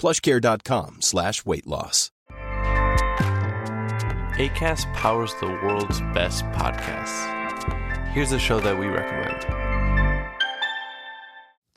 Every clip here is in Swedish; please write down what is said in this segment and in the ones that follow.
plushcare.com slash weight loss. ACAST powers the world's best podcasts. Here's a show that we recommend.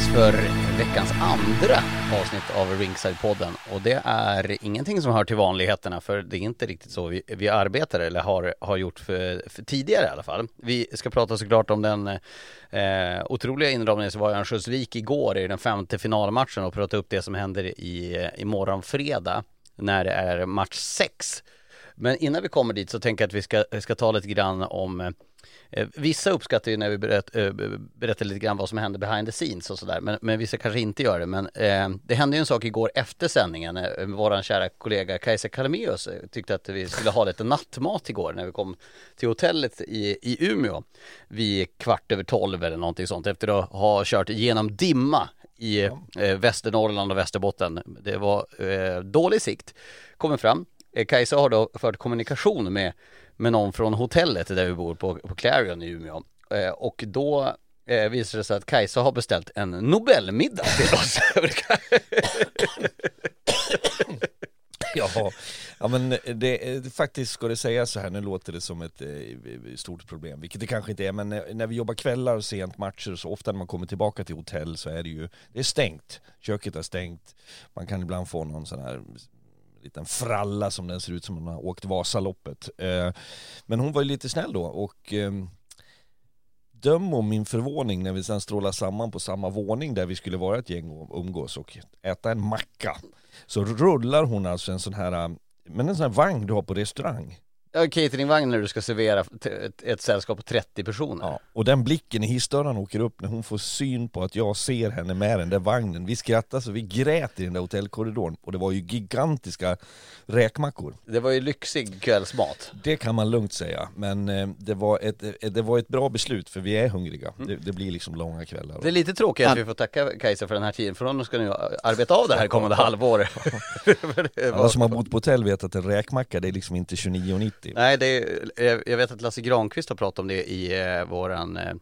dags för veckans andra avsnitt av Ringside-podden och det är ingenting som hör till vanligheterna för det är inte riktigt så vi, vi arbetar eller har, har gjort för, för tidigare i alla fall. Vi ska prata såklart om den eh, otroliga inramningen som var i Örnsköldsvik igår i den femte finalmatchen och prata upp det som händer i, i morgon fredag när det är match 6. Men innan vi kommer dit så tänker jag att vi ska, ska ta lite grann om Eh, vissa uppskattar ju när vi berätt, eh, berättar lite grann vad som händer behind the scenes och sådär, men, men vissa kanske inte gör det. Men eh, det hände ju en sak igår efter sändningen. Eh, våran kära kollega Kajsa Kalmeus eh, tyckte att vi skulle ha lite nattmat igår när vi kom till hotellet i, i Umeå vid kvart över tolv eller någonting sånt efter att ha kört genom dimma i eh, Västernorrland och Västerbotten. Det var eh, dålig sikt. Kommer fram. Eh, Kajsa har då fört kommunikation med med någon från hotellet där vi bor på, på Clarion i Umeå. Eh, och då eh, visar det sig att Kajsa har beställt en Nobelmiddag till oss. Ja, ja men det, eh, faktiskt ska det sägas så här, nu låter det som ett eh, stort problem, vilket det kanske inte är, men när, när vi jobbar kvällar och sent matcher, så ofta när man kommer tillbaka till hotell så är det ju, det är stängt, köket är stängt, man kan ibland få någon sån här liten fralla som den ser ut som hon har åkt Vasaloppet. Eh, men hon var ju lite snäll då och ehm, döm om min förvåning när vi sen strålar samman på samma våning där vi skulle vara ett gäng och umgås och äta en macka. Så rullar hon alltså en sån här, ehm, men en sån här vagn du har på restaurang. Ja, cateringvagn när du ska servera ett, ett sällskap på 30 personer. Ja, och den blicken i hissdörren åker upp när hon får syn på att jag ser henne med den där vagnen. Vi skrattar så vi grät i den där hotellkorridoren och det var ju gigantiska räkmackor. Det var ju lyxig kvällsmat. Det kan man lugnt säga, men eh, det var ett, eh, det var ett bra beslut för vi är hungriga. Mm. Det, det, blir liksom långa kvällar. Det är lite tråkigt att vi får tacka Kajsa för den här tiden, för hon ska nu arbeta av det här kommande halvår. Alla som har bott på hotell vet att en räkmacka det är liksom inte 29,90 till. Nej, det är, jag vet att Lasse Granqvist har pratat om det i eh, våran eh,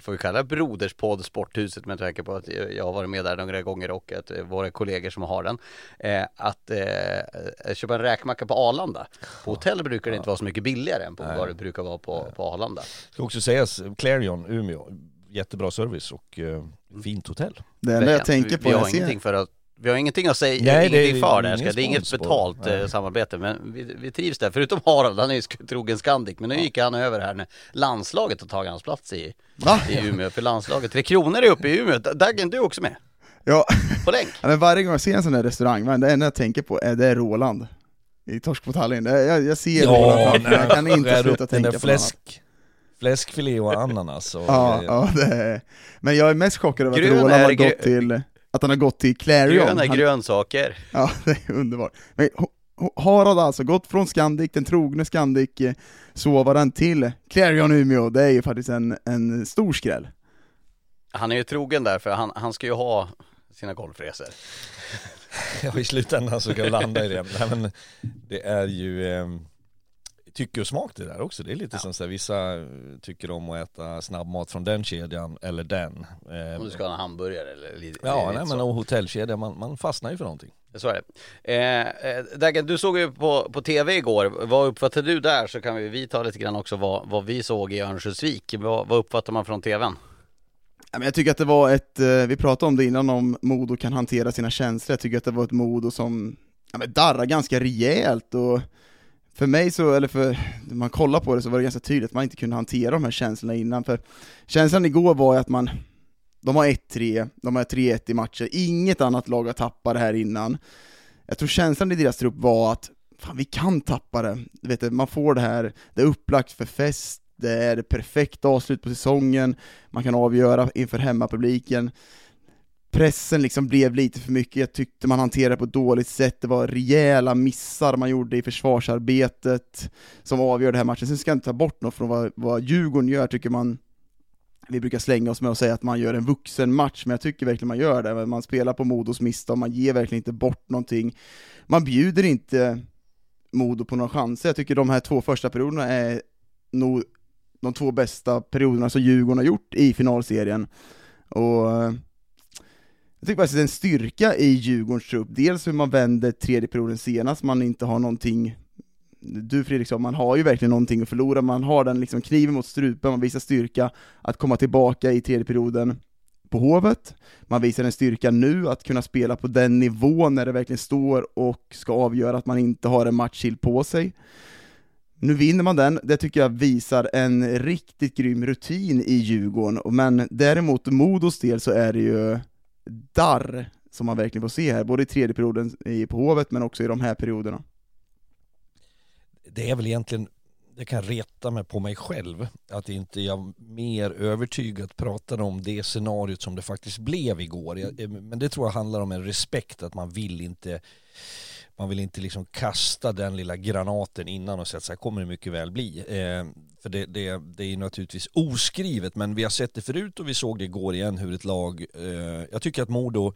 får vi kalla det broderspodd Sporthuset med tanke på att jag har varit med där några gånger och att eh, våra kollegor som har den. Eh, att eh, köpa en räkmacka på Arlanda. På hotell brukar det inte vara så mycket billigare än på Nej. vad det brukar vara på, på Arlanda. Ska också sägas Clarion, Umeå jättebra service och eh, fint hotell. Det enda jag tänker på Vi har ingenting för att Vi har ingenting att säga, Nej, det är ingenting för det här, ingen det är inget betalt eh, Nej. samarbete men vi, vi trivs där. Förutom Harald, han är ju trogen Scandic men nu gick han över här när landslaget har tagit hans plats i, Va? i Umeå. För landslaget, Tre Kronor är uppe i Umeå. Daggen, du är också med? Ja, På länk? Ja, men varje gång jag ser en sån där restaurang, men det enda jag tänker på är det är Roland i Torsk på Tallinn. Det- Jag, jag ser Roland Ja, mig. jag kan inte sluta tänka på något annat. fläsk, fläskfilé och ananas och Ja, ja det är... Men jag är mest chockad över att Roland har gått till, att han har gått till Clarion. Gröna Han- grönsaker. Ja, det är underbart. Men Harald har alltså gått från Scandic, den trogne Scandic, eh, sovaren till Clarion Umeå. Det är ju faktiskt en, en stor skräll. Han är ju trogen där för han, han ska ju ha sina golfresor. Ja, i slutändan så kan vi landa i det. Nej, men det är ju eh, tycke och smak det där också. Det är lite som så här, vissa eh, tycker om att äta snabbmat från den kedjan eller den. Eh, Om du ska ha en hamburgare eller lite Ja, nej, men och hotellkedja, man, man fastnar ju för någonting. Så är det. Eh, eh, Daggen, du såg ju på, på TV igår. Vad uppfattade du där? Så kan vi, vi ta lite grann också vad, vad vi såg i Örnsköldsvik. Vad, vad uppfattar man från TVn? Ja, men jag tycker att det var ett, vi pratade om det innan om Modo kan hantera sina känslor, jag tycker att det var ett Modo som ja, men darrar ganska rejält och för mig så, eller för, när man kollar på det så var det ganska tydligt att man inte kunde hantera de här känslorna innan, för känslan igår var ju att man, de har 1-3, de har 3-1 i matcher, inget annat lag har tappat det här innan. Jag tror känslan i deras trupp var att, fan vi kan tappa det, du vet, man får det här, det är upplagt för fest, det är det perfekta avslut på säsongen, man kan avgöra inför hemmapubliken. Pressen liksom blev lite för mycket, jag tyckte man hanterade det på ett dåligt sätt, det var rejäla missar man gjorde i försvarsarbetet som avgör den här matchen. Sen ska jag inte ta bort något från vad, vad Djurgården gör, tycker man vi brukar slänga oss med att säga att man gör en vuxen match, men jag tycker verkligen man gör det. Man spelar på Modos misstag, man ger verkligen inte bort någonting. Man bjuder inte Modo på några chanser. Jag tycker de här två första perioderna är nog de två bästa perioderna som Djurgården har gjort i finalserien. Och eh, jag tycker faktiskt det är en styrka i Djurgårdens trupp, dels hur man vänder tredje perioden senast, man inte har någonting du Fredriksson, man har ju verkligen någonting att förlora, man har den liksom kniven mot strupen, man visar styrka att komma tillbaka i tredje perioden på Hovet, man visar en styrka nu att kunna spela på den nivån när det verkligen står och ska avgöra att man inte har en match till på sig. Nu vinner man den, det tycker jag visar en riktigt grym rutin i Djurgården, men däremot Modos del så är det ju darr som man verkligen får se här, både i tredje perioden på Hovet men också i de här perioderna. Det är väl egentligen, det kan reta mig på mig själv, att inte jag mer övertygat pratade om det scenariot som det faktiskt blev igår. Jag, men det tror jag handlar om en respekt, att man vill inte man vill inte liksom kasta den lilla granaten innan och säga att så här kommer det mycket väl bli. Eh, för det, det, det är ju naturligtvis oskrivet, men vi har sett det förut och vi såg det igår igen hur ett lag, eh, jag tycker att Modo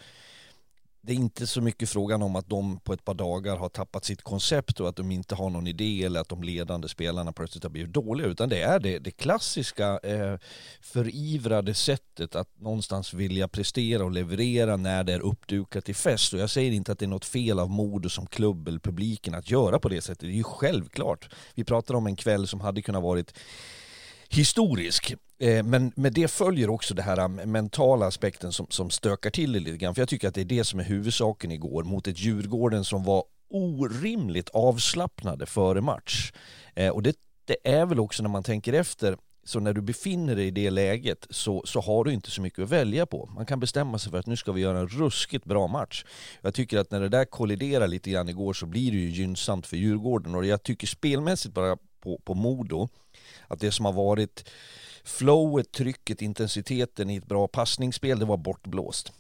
det är inte så mycket frågan om att de på ett par dagar har tappat sitt koncept och att de inte har någon idé eller att de ledande spelarna plötsligt har blivit dåliga utan det är det, det klassiska eh, förivrade sättet att någonstans vilja prestera och leverera när det är uppdukat i fest och jag säger inte att det är något fel av Modo som klubb eller publiken att göra på det sättet, det är ju självklart. Vi pratar om en kväll som hade kunnat varit historisk. Eh, men med det följer också det här um, mentala aspekten som, som stökar till det lite grann. För jag tycker att det är det som är huvudsaken igår mot ett Djurgården som var orimligt avslappnade före match. Eh, och det, det är väl också när man tänker efter så när du befinner dig i det läget så, så har du inte så mycket att välja på. Man kan bestämma sig för att nu ska vi göra en ruskigt bra match. Jag tycker att när det där kolliderar lite grann igår så blir det ju gynnsamt för Djurgården och jag tycker spelmässigt bara på, på Modo att det som har varit flowet, trycket, intensiteten i ett bra passningsspel, det var bortblåst.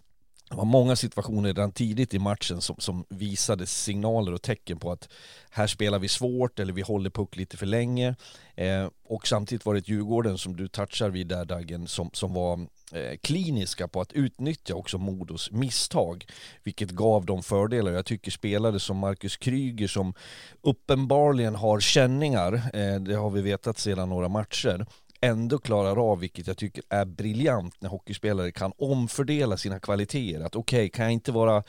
Det var många situationer redan tidigt i matchen som, som visade signaler och tecken på att här spelar vi svårt eller vi håller puck lite för länge. Eh, och samtidigt var det ett Djurgården som du touchar vid där Daggen som, som var eh, kliniska på att utnyttja också Modos misstag. Vilket gav dem fördelar. Jag tycker spelare som Marcus Kryger som uppenbarligen har känningar, eh, det har vi vetat sedan några matcher ändå klarar av, vilket jag tycker är briljant när hockeyspelare kan omfördela sina kvaliteter. Att okej, okay, kan jag inte vara,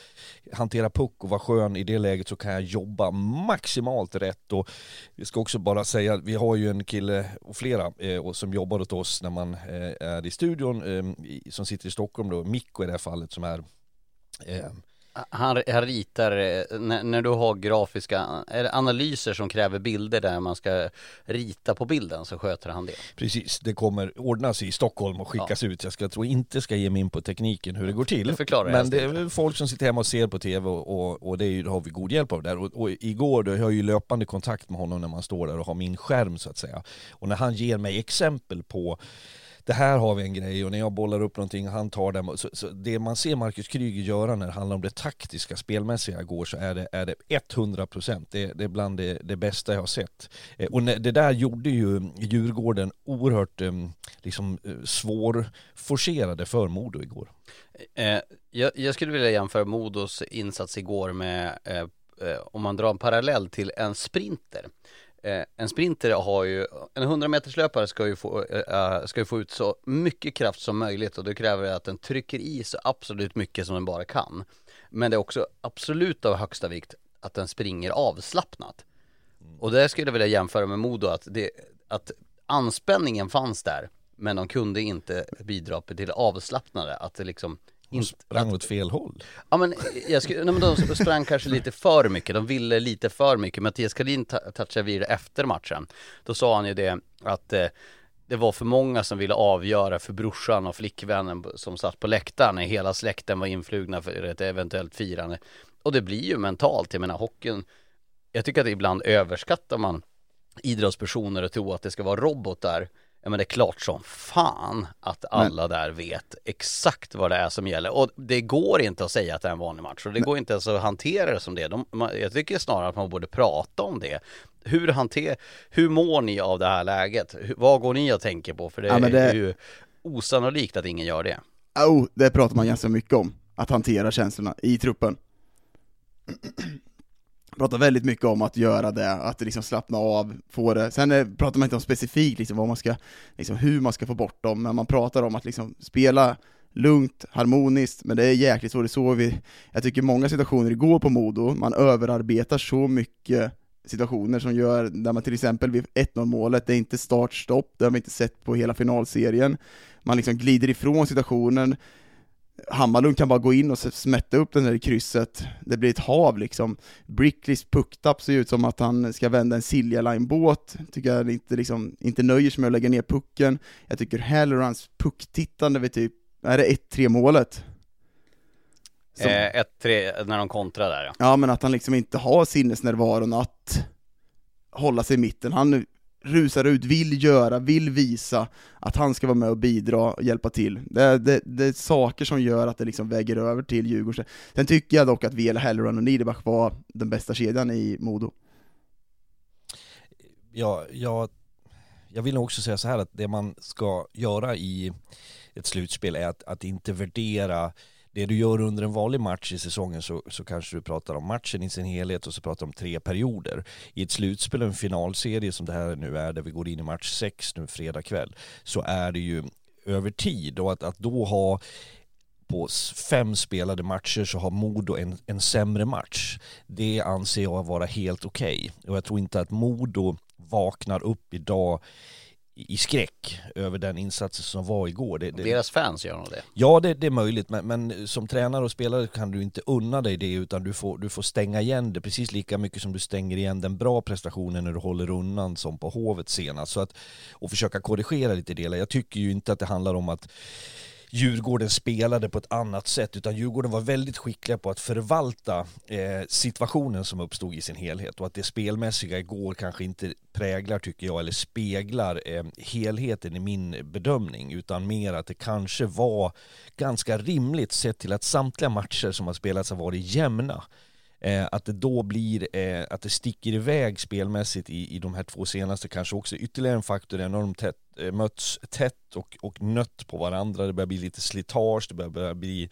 hantera puck och vara skön i det läget så kan jag jobba maximalt rätt. Och vi ska också bara säga, vi har ju en kille och flera eh, som jobbar åt oss när man eh, är i studion, eh, som sitter i Stockholm då, Mikko i det här fallet som är eh, han, han ritar, eh, när, när, du har grafiska analyser som kräver bilder där man ska rita på bilden så sköter han det. Precis, det kommer ordnas i Stockholm och skickas ja. ut. Jag ska tro inte ska ge mig in på tekniken hur det går till. Det Men det är folk som sitter hemma och ser på tv och, och, och det är, har vi god hjälp av där. Och, och igår, då, jag har ju löpande kontakt med honom när man står där och har min skärm så att säga. Och när han ger mig exempel på det här har vi en grej och när jag bollar upp någonting och han tar den. Så, så det man ser Marcus Kryger göra när det handlar om det taktiska, spelmässiga går så är det, är det 100 procent. Det, det är bland det, det bästa jag har sett. Eh, och det där gjorde ju Djurgården oerhört eh, liksom, eh, svårforcerade för Modo igår. jag, jag, skulle vilja jämföra Modos insats igår med om man drar en parallell till en sprinter. Eh, en sprinter har ju, en 100 meters löpare ska ju, få, äh, ska ju få ut så mycket kraft som möjligt och det kräver att den trycker i så absolut mycket som den bara kan. Men det är också absolut av högsta vikt att den springer avslappnat. Och det skulle jag vilja jämföra med Modo att, det, att anspänningen fanns där men de kunde inte bidra till avslappnade, att det liksom de sprang åt fel håll. Ja men, jag skulle, nej, men de sprang kanske lite för mycket, de ville lite för mycket. Mattias Karin touchade vid det efter matchen. Då sa han ju det att eh, det var för många som ville avgöra för brorsan och flickvännen som satt på läktaren hela släkten var influgna för ett eventuellt firande. Och det blir ju mentalt, jag menar hockeyn, jag tycker att ibland överskattar man idrottspersoner och tror att det ska vara robotar Ja men det är klart som fan att alla men... där vet exakt vad det är som gäller och det går inte att säga att det är en vanlig match och det men... går inte ens att hantera det som det. De, man, jag tycker snarare att man borde prata om det. Hur hanter, hur mår ni av det här läget? Hur, vad går ni och tänker på? För det, ja, det... är ju osannolikt att ingen gör det. Oh, det pratar man ganska mycket om, att hantera känslorna i truppen pratar väldigt mycket om att göra det, att liksom slappna av, få det. Sen är, pratar man inte om specifikt liksom vad man ska, liksom hur man ska få bort dem, men man pratar om att liksom spela lugnt, harmoniskt, men det är jäkligt svårt, det såg vi, jag tycker många situationer igår på Modo, man överarbetar så mycket situationer som gör, där man till exempel vid 1-0 målet, det är inte start-stopp, det har vi inte sett på hela finalserien, man liksom glider ifrån situationen, Hammarlund kan bara gå in och smätta upp den där krysset, det blir ett hav liksom. Brickleys pucktapp ser ut som att han ska vända en Silja Line-båt, tycker jag inte, liksom, inte nöjer sig med att lägga ner pucken. Jag tycker heller hans pucktittande vid typ, är det 1-3 målet? 1-3 eh, när de kontrar där ja. Ja men att han liksom inte har sinnesnärvaron att hålla sig i mitten. Han rusar ut, vill göra, vill visa att han ska vara med och bidra och hjälpa till. Det, det, det är saker som gör att det liksom väger över till Djurgården. Sen tycker jag dock att Vela, Halloran och Niederbach var den bästa kedjan i Modo. Ja, jag, jag vill nog också säga så här att det man ska göra i ett slutspel är att, att inte värdera det du gör under en vanlig match i säsongen så, så kanske du pratar om matchen i sin helhet och så pratar du om tre perioder. I ett slutspel, en finalserie som det här nu är, där vi går in i match sex nu fredag kväll, så är det ju över tid och att, att då ha på fem spelade matcher så har Modo en, en sämre match. Det anser jag vara helt okej. Okay. Och jag tror inte att Modo vaknar upp idag i skräck över den insatsen som var igår. Det, det, Deras fans gör nog det? Ja, det, det är möjligt, men, men, som tränare och spelare kan du inte unna dig det, utan du får, du får stänga igen det precis lika mycket som du stänger igen den bra prestationen när du håller undan som på Hovet senast. Så att, och försöka korrigera lite delar. Jag tycker ju inte att det handlar om att Djurgården spelade på ett annat sätt utan Djurgården var väldigt skickliga på att förvalta eh, situationen som uppstod i sin helhet och att det spelmässiga igår kanske inte präglar tycker jag eller speglar eh, helheten i min bedömning utan mer att det kanske var ganska rimligt sett till att samtliga matcher som har spelats har varit jämna. Eh, att det då blir, eh, att det sticker iväg spelmässigt i, i de här två senaste kanske också ytterligare en faktor är när de tätt, eh, möts tätt och, och nött på varandra, det börjar bli lite slitage, det börjar, börjar bli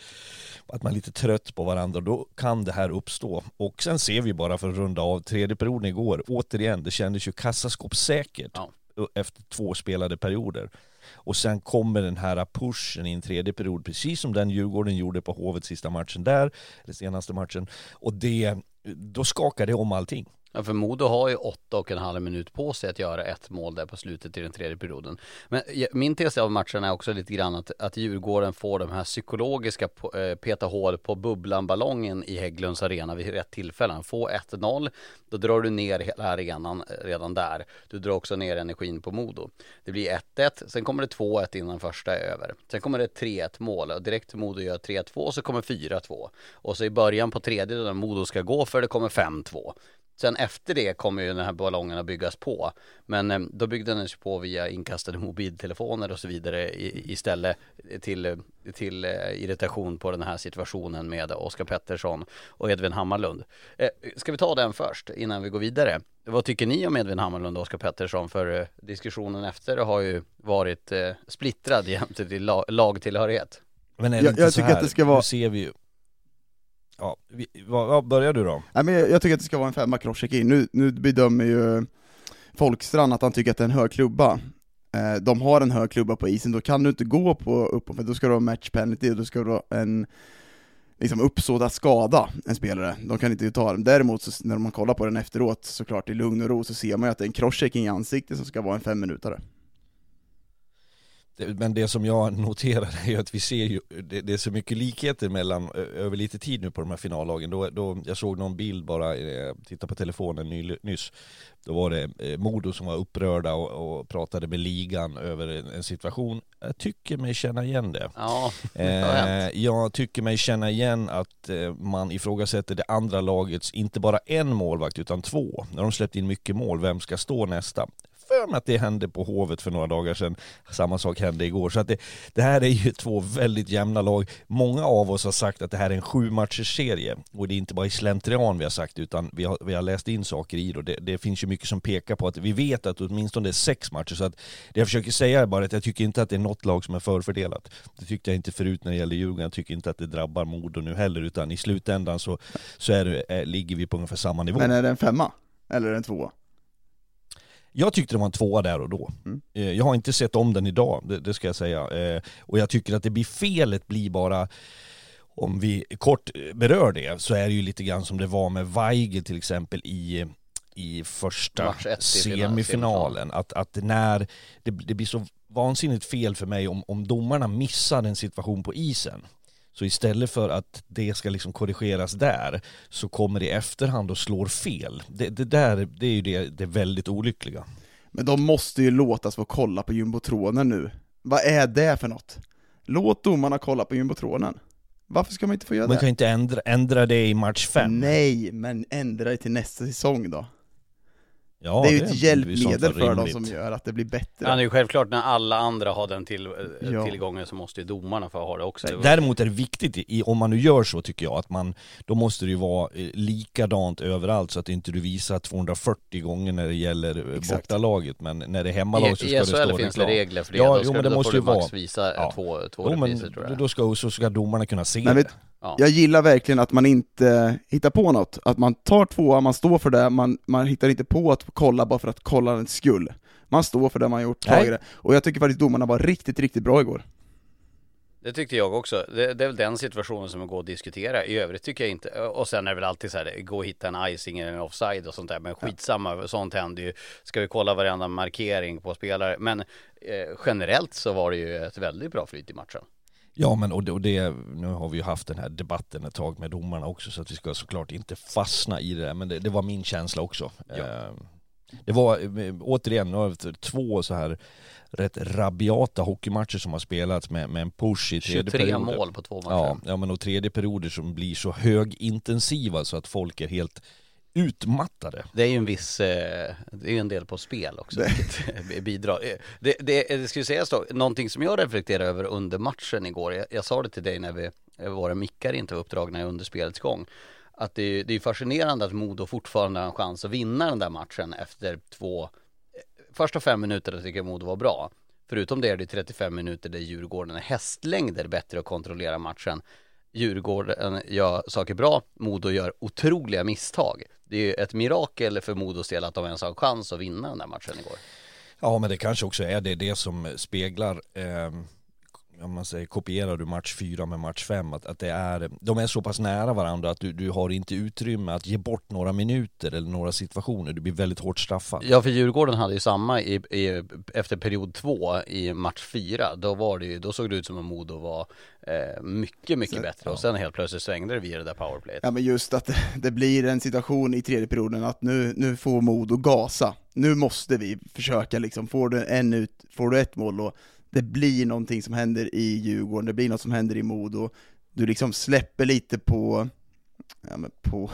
att man är lite trött på varandra, då kan det här uppstå. Och sen ser vi bara för att runda av tredje perioden igår, återigen, det kändes ju kassaskåpssäkert ja. efter två spelade perioder. Och sen kommer den här pushen i en tredje period, precis som den Djurgården gjorde på Hovet sista matchen där, eller senaste matchen. Och det, då skakar det om allting. Ja, för Modo har ju åtta och en halv minut på sig att göra ett mål där på slutet i den tredje perioden. Men min tes av matchen är också lite grann att, att Djurgården får de här psykologiska eh, peta hål på bubblan-ballongen i Hägglunds arena vid rätt tillfällen. Få 1-0, då drar du ner hela arenan eh, redan där. Du drar också ner energin på Modo. Det blir 1-1, sen kommer det 2-1 innan första är över. Sen kommer det 3-1 mål och direkt Modo gör 3-2 och så kommer 4-2. Och så i början på tredje när Modo ska gå för det kommer 5-2. Sen efter det kommer ju den här ballongen att byggas på. Men eh, då byggde den sig på via inkastade mobiltelefoner och så vidare istället till, till eh, irritation på den här situationen med Oskar Pettersson och Edvin Hammarlund. Eh, ska vi ta den först innan vi går vidare? Vad tycker ni om Edvin Hammarlund och Oskar Pettersson? För diskussionen efter har ju varit splittrad jämte till lagtillhörighet. Men är det jag, inte jag så tycker här, att det ska vara... nu ser vi ju Ja, vi, vad, börjar du då? Nej, men jag, jag tycker att det ska vara en femma Krosek in. Nu, nu bedömer ju Folkstrand att han tycker att det är en hög klubba. Eh, de har en hög klubba på isen, då kan du inte gå på uppåt, för då ska du ha match penalty, och då ska du ha en liksom uppsåt att skada en spelare. De kan inte ta den. Däremot så, när man kollar på den efteråt, såklart i lugn och ro, så ser man ju att det är en crosschecking i ansiktet som ska vara en femminutare. Men det som jag noterar är ju att vi ser ju, det, det är så mycket likheter mellan, över lite tid nu på de här finallagen. Då, då, jag såg någon bild bara, eh, titta på telefonen ny, nyss. Då var det eh, Modo som var upprörda och, och, pratade med ligan över en, en, situation. Jag tycker mig känna igen det. Ja, eh, jag tycker mig känna igen att eh, man ifrågasätter det andra lagets, inte bara en målvakt utan två. När de släppt in mycket mål, vem ska stå nästa? För mig att det hände på Hovet för några dagar sedan. Samma sak hände igår. Så att det, det här är ju två väldigt jämna lag. Många av oss har sagt att det här är en sju matchers serie. Och det är inte bara i slentrian vi har sagt, utan vi har, vi har läst in saker i det. Och det, det finns ju mycket som pekar på att vi vet att åtminstone det är sex matcher. Så att det jag försöker säga är bara att jag tycker inte att det är något lag som är förfördelat. Det tyckte jag inte förut när det gällde Djurgården. Jag tycker inte att det drabbar Modo nu heller, utan i slutändan så, så är det, är, ligger vi på ungefär samma nivå. Men är det en femma? Eller en tvåa? Jag tyckte det var en tvåa där och då. Mm. Eh, jag har inte sett om den idag, det, det ska jag säga. Eh, och jag tycker att det blir felet blir bara om vi kort berör det så är det ju lite grann som det var med Weigel till exempel i i första semifinalen. Att, att när det, det blir så vansinnigt fel för mig om, om domarna missar en situation på isen så istället för att det ska liksom korrigeras där så kommer det i efterhand och slår fel. Det, det där det är ju det, det väldigt olyckliga. Men de måste ju låtas få kolla på jumbotronen nu. Vad är det för något? Låt domarna kolla på jumbotronen. Varför ska man inte få göra man det? Man kan inte ändra, ändra det i match fem. Nej, men ändra det till nästa säsong då. Ja, det är ju ett hjälpmedel för dem som gör att det blir bättre. Ja, det är ju självklart när alla andra har den till, eh, ja. tillgången så måste ju domarna få ha det också. Däremot är det viktigt, i, om man nu gör så tycker jag, att man, då måste det ju vara eh, likadant överallt så att inte du visar 240 gånger när det gäller eh, Exakt. bortalaget, men när det är hemmalag så ska I, det stå reklam. finns det regler för det, ja, då, ska, jo, men det då måste får du max visa ja. två, två jo, repriser tror jag. Då ska, så ska domarna kunna se men, det. Ja. Jag gillar verkligen att man inte hittar på något, att man tar tvåa, man står för det, man, man hittar inte på att kolla bara för att kolla en skull. Man står för det man gjort, tagit det. Och jag tycker faktiskt domarna var riktigt, riktigt bra igår. Det tyckte jag också. Det, det, är väl den situationen som går att diskutera. I övrigt tycker jag inte, och sen är det väl alltid så här, gå och hitta en icing eller en offside och sånt där. Men skitsamma, sånt händer ju. Ska vi kolla varenda markering på spelare. Men eh, generellt så var det ju ett väldigt bra flyt i matchen. Ja men och det, och det, nu har vi ju haft den här debatten ett tag med domarna också så att vi ska såklart inte fastna i det men det, det var min känsla också. Ja. Eh, det var återigen två så här rätt rabiata hockeymatcher som har spelats med, med en push i tredje 23 perioder. mål på två matcher. Ja, ja men och tredje perioder som blir så högintensiva så att folk är helt utmattade. Det är ju en viss, eh, det är ju en del på spel också, vilket bidrar. Eh, det, det, det ska ju sägas då, någonting som jag reflekterar över under matchen igår, jag, jag sa det till dig när vi, våra mickar inte var uppdragna under spelets gång, att det, är, det är fascinerande att Modo fortfarande har en chans att vinna den där matchen efter två, eh, första fem minuterna tycker jag Modo var bra. Förutom det är det 35 minuter där Djurgården är hästlängder bättre att kontrollera matchen. Djurgården gör saker bra, Modo gör otroliga misstag. Det är ju ett mirakel för Modos del att de ens har en chans att vinna den där matchen igår. Ja men det kanske också är det, det som speglar eh, om man säger, kopierar du match 4 med match 5, att, att det är, de är så pass nära varandra att du, du har inte utrymme att ge bort några minuter eller några situationer, du blir väldigt hårt straffad. Ja för Djurgården hade ju samma i, i, efter period två i match 4, då var det ju, då såg det ut som om Modo var eh, mycket, mycket Så, bättre ja. och sen helt plötsligt svängde det via det där powerplayet. Ja men just att det, det blir en situation i tredje perioden att nu, nu får Modo gasa. Nu måste vi försöka liksom, får du en ut, får du ett mål och det blir någonting som händer i Djurgården, det blir något som händer i Modo, du liksom släpper lite på, ja men på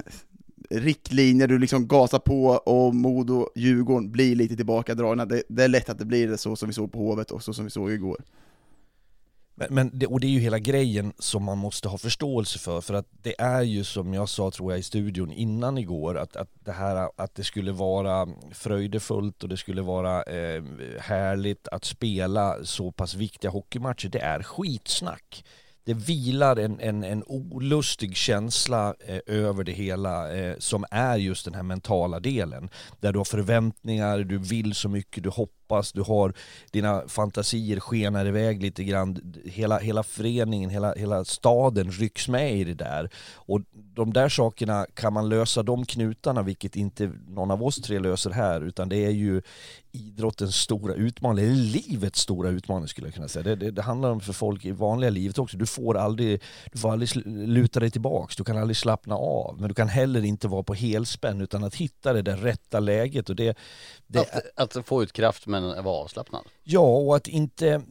riktlinjer, du liksom gasar på och Modo, Djurgården blir lite tillbakadragna. Det, det är lätt att det blir det så som vi såg på Hovet och så som vi såg igår. Men, men det, och det är ju hela grejen som man måste ha förståelse för, för att det är ju som jag sa tror jag i studion innan igår, att, att det här att det skulle vara fröjdefullt och det skulle vara eh, härligt att spela så pass viktiga hockeymatcher, det är skitsnack. Det vilar en, en, en olustig känsla eh, över det hela eh, som är just den här mentala delen. Där du har förväntningar, du vill så mycket, du hoppas, du har dina fantasier skenar iväg lite grann. Hela, hela föreningen, hela, hela staden rycks med i det där. Och de där sakerna, kan man lösa de knutarna, vilket inte någon av oss tre löser här, utan det är ju idrottens stora utmaning, eller livets stora utmaning skulle jag kunna säga. Det, det, det handlar om för folk i vanliga livet också. Du får aldrig, du får aldrig luta dig tillbaks, du kan aldrig slappna av, men du kan heller inte vara på helspänn utan att hitta det där rätta läget och det, det Att, att få ut kraft men vara avslappnad. Ja, och att inte...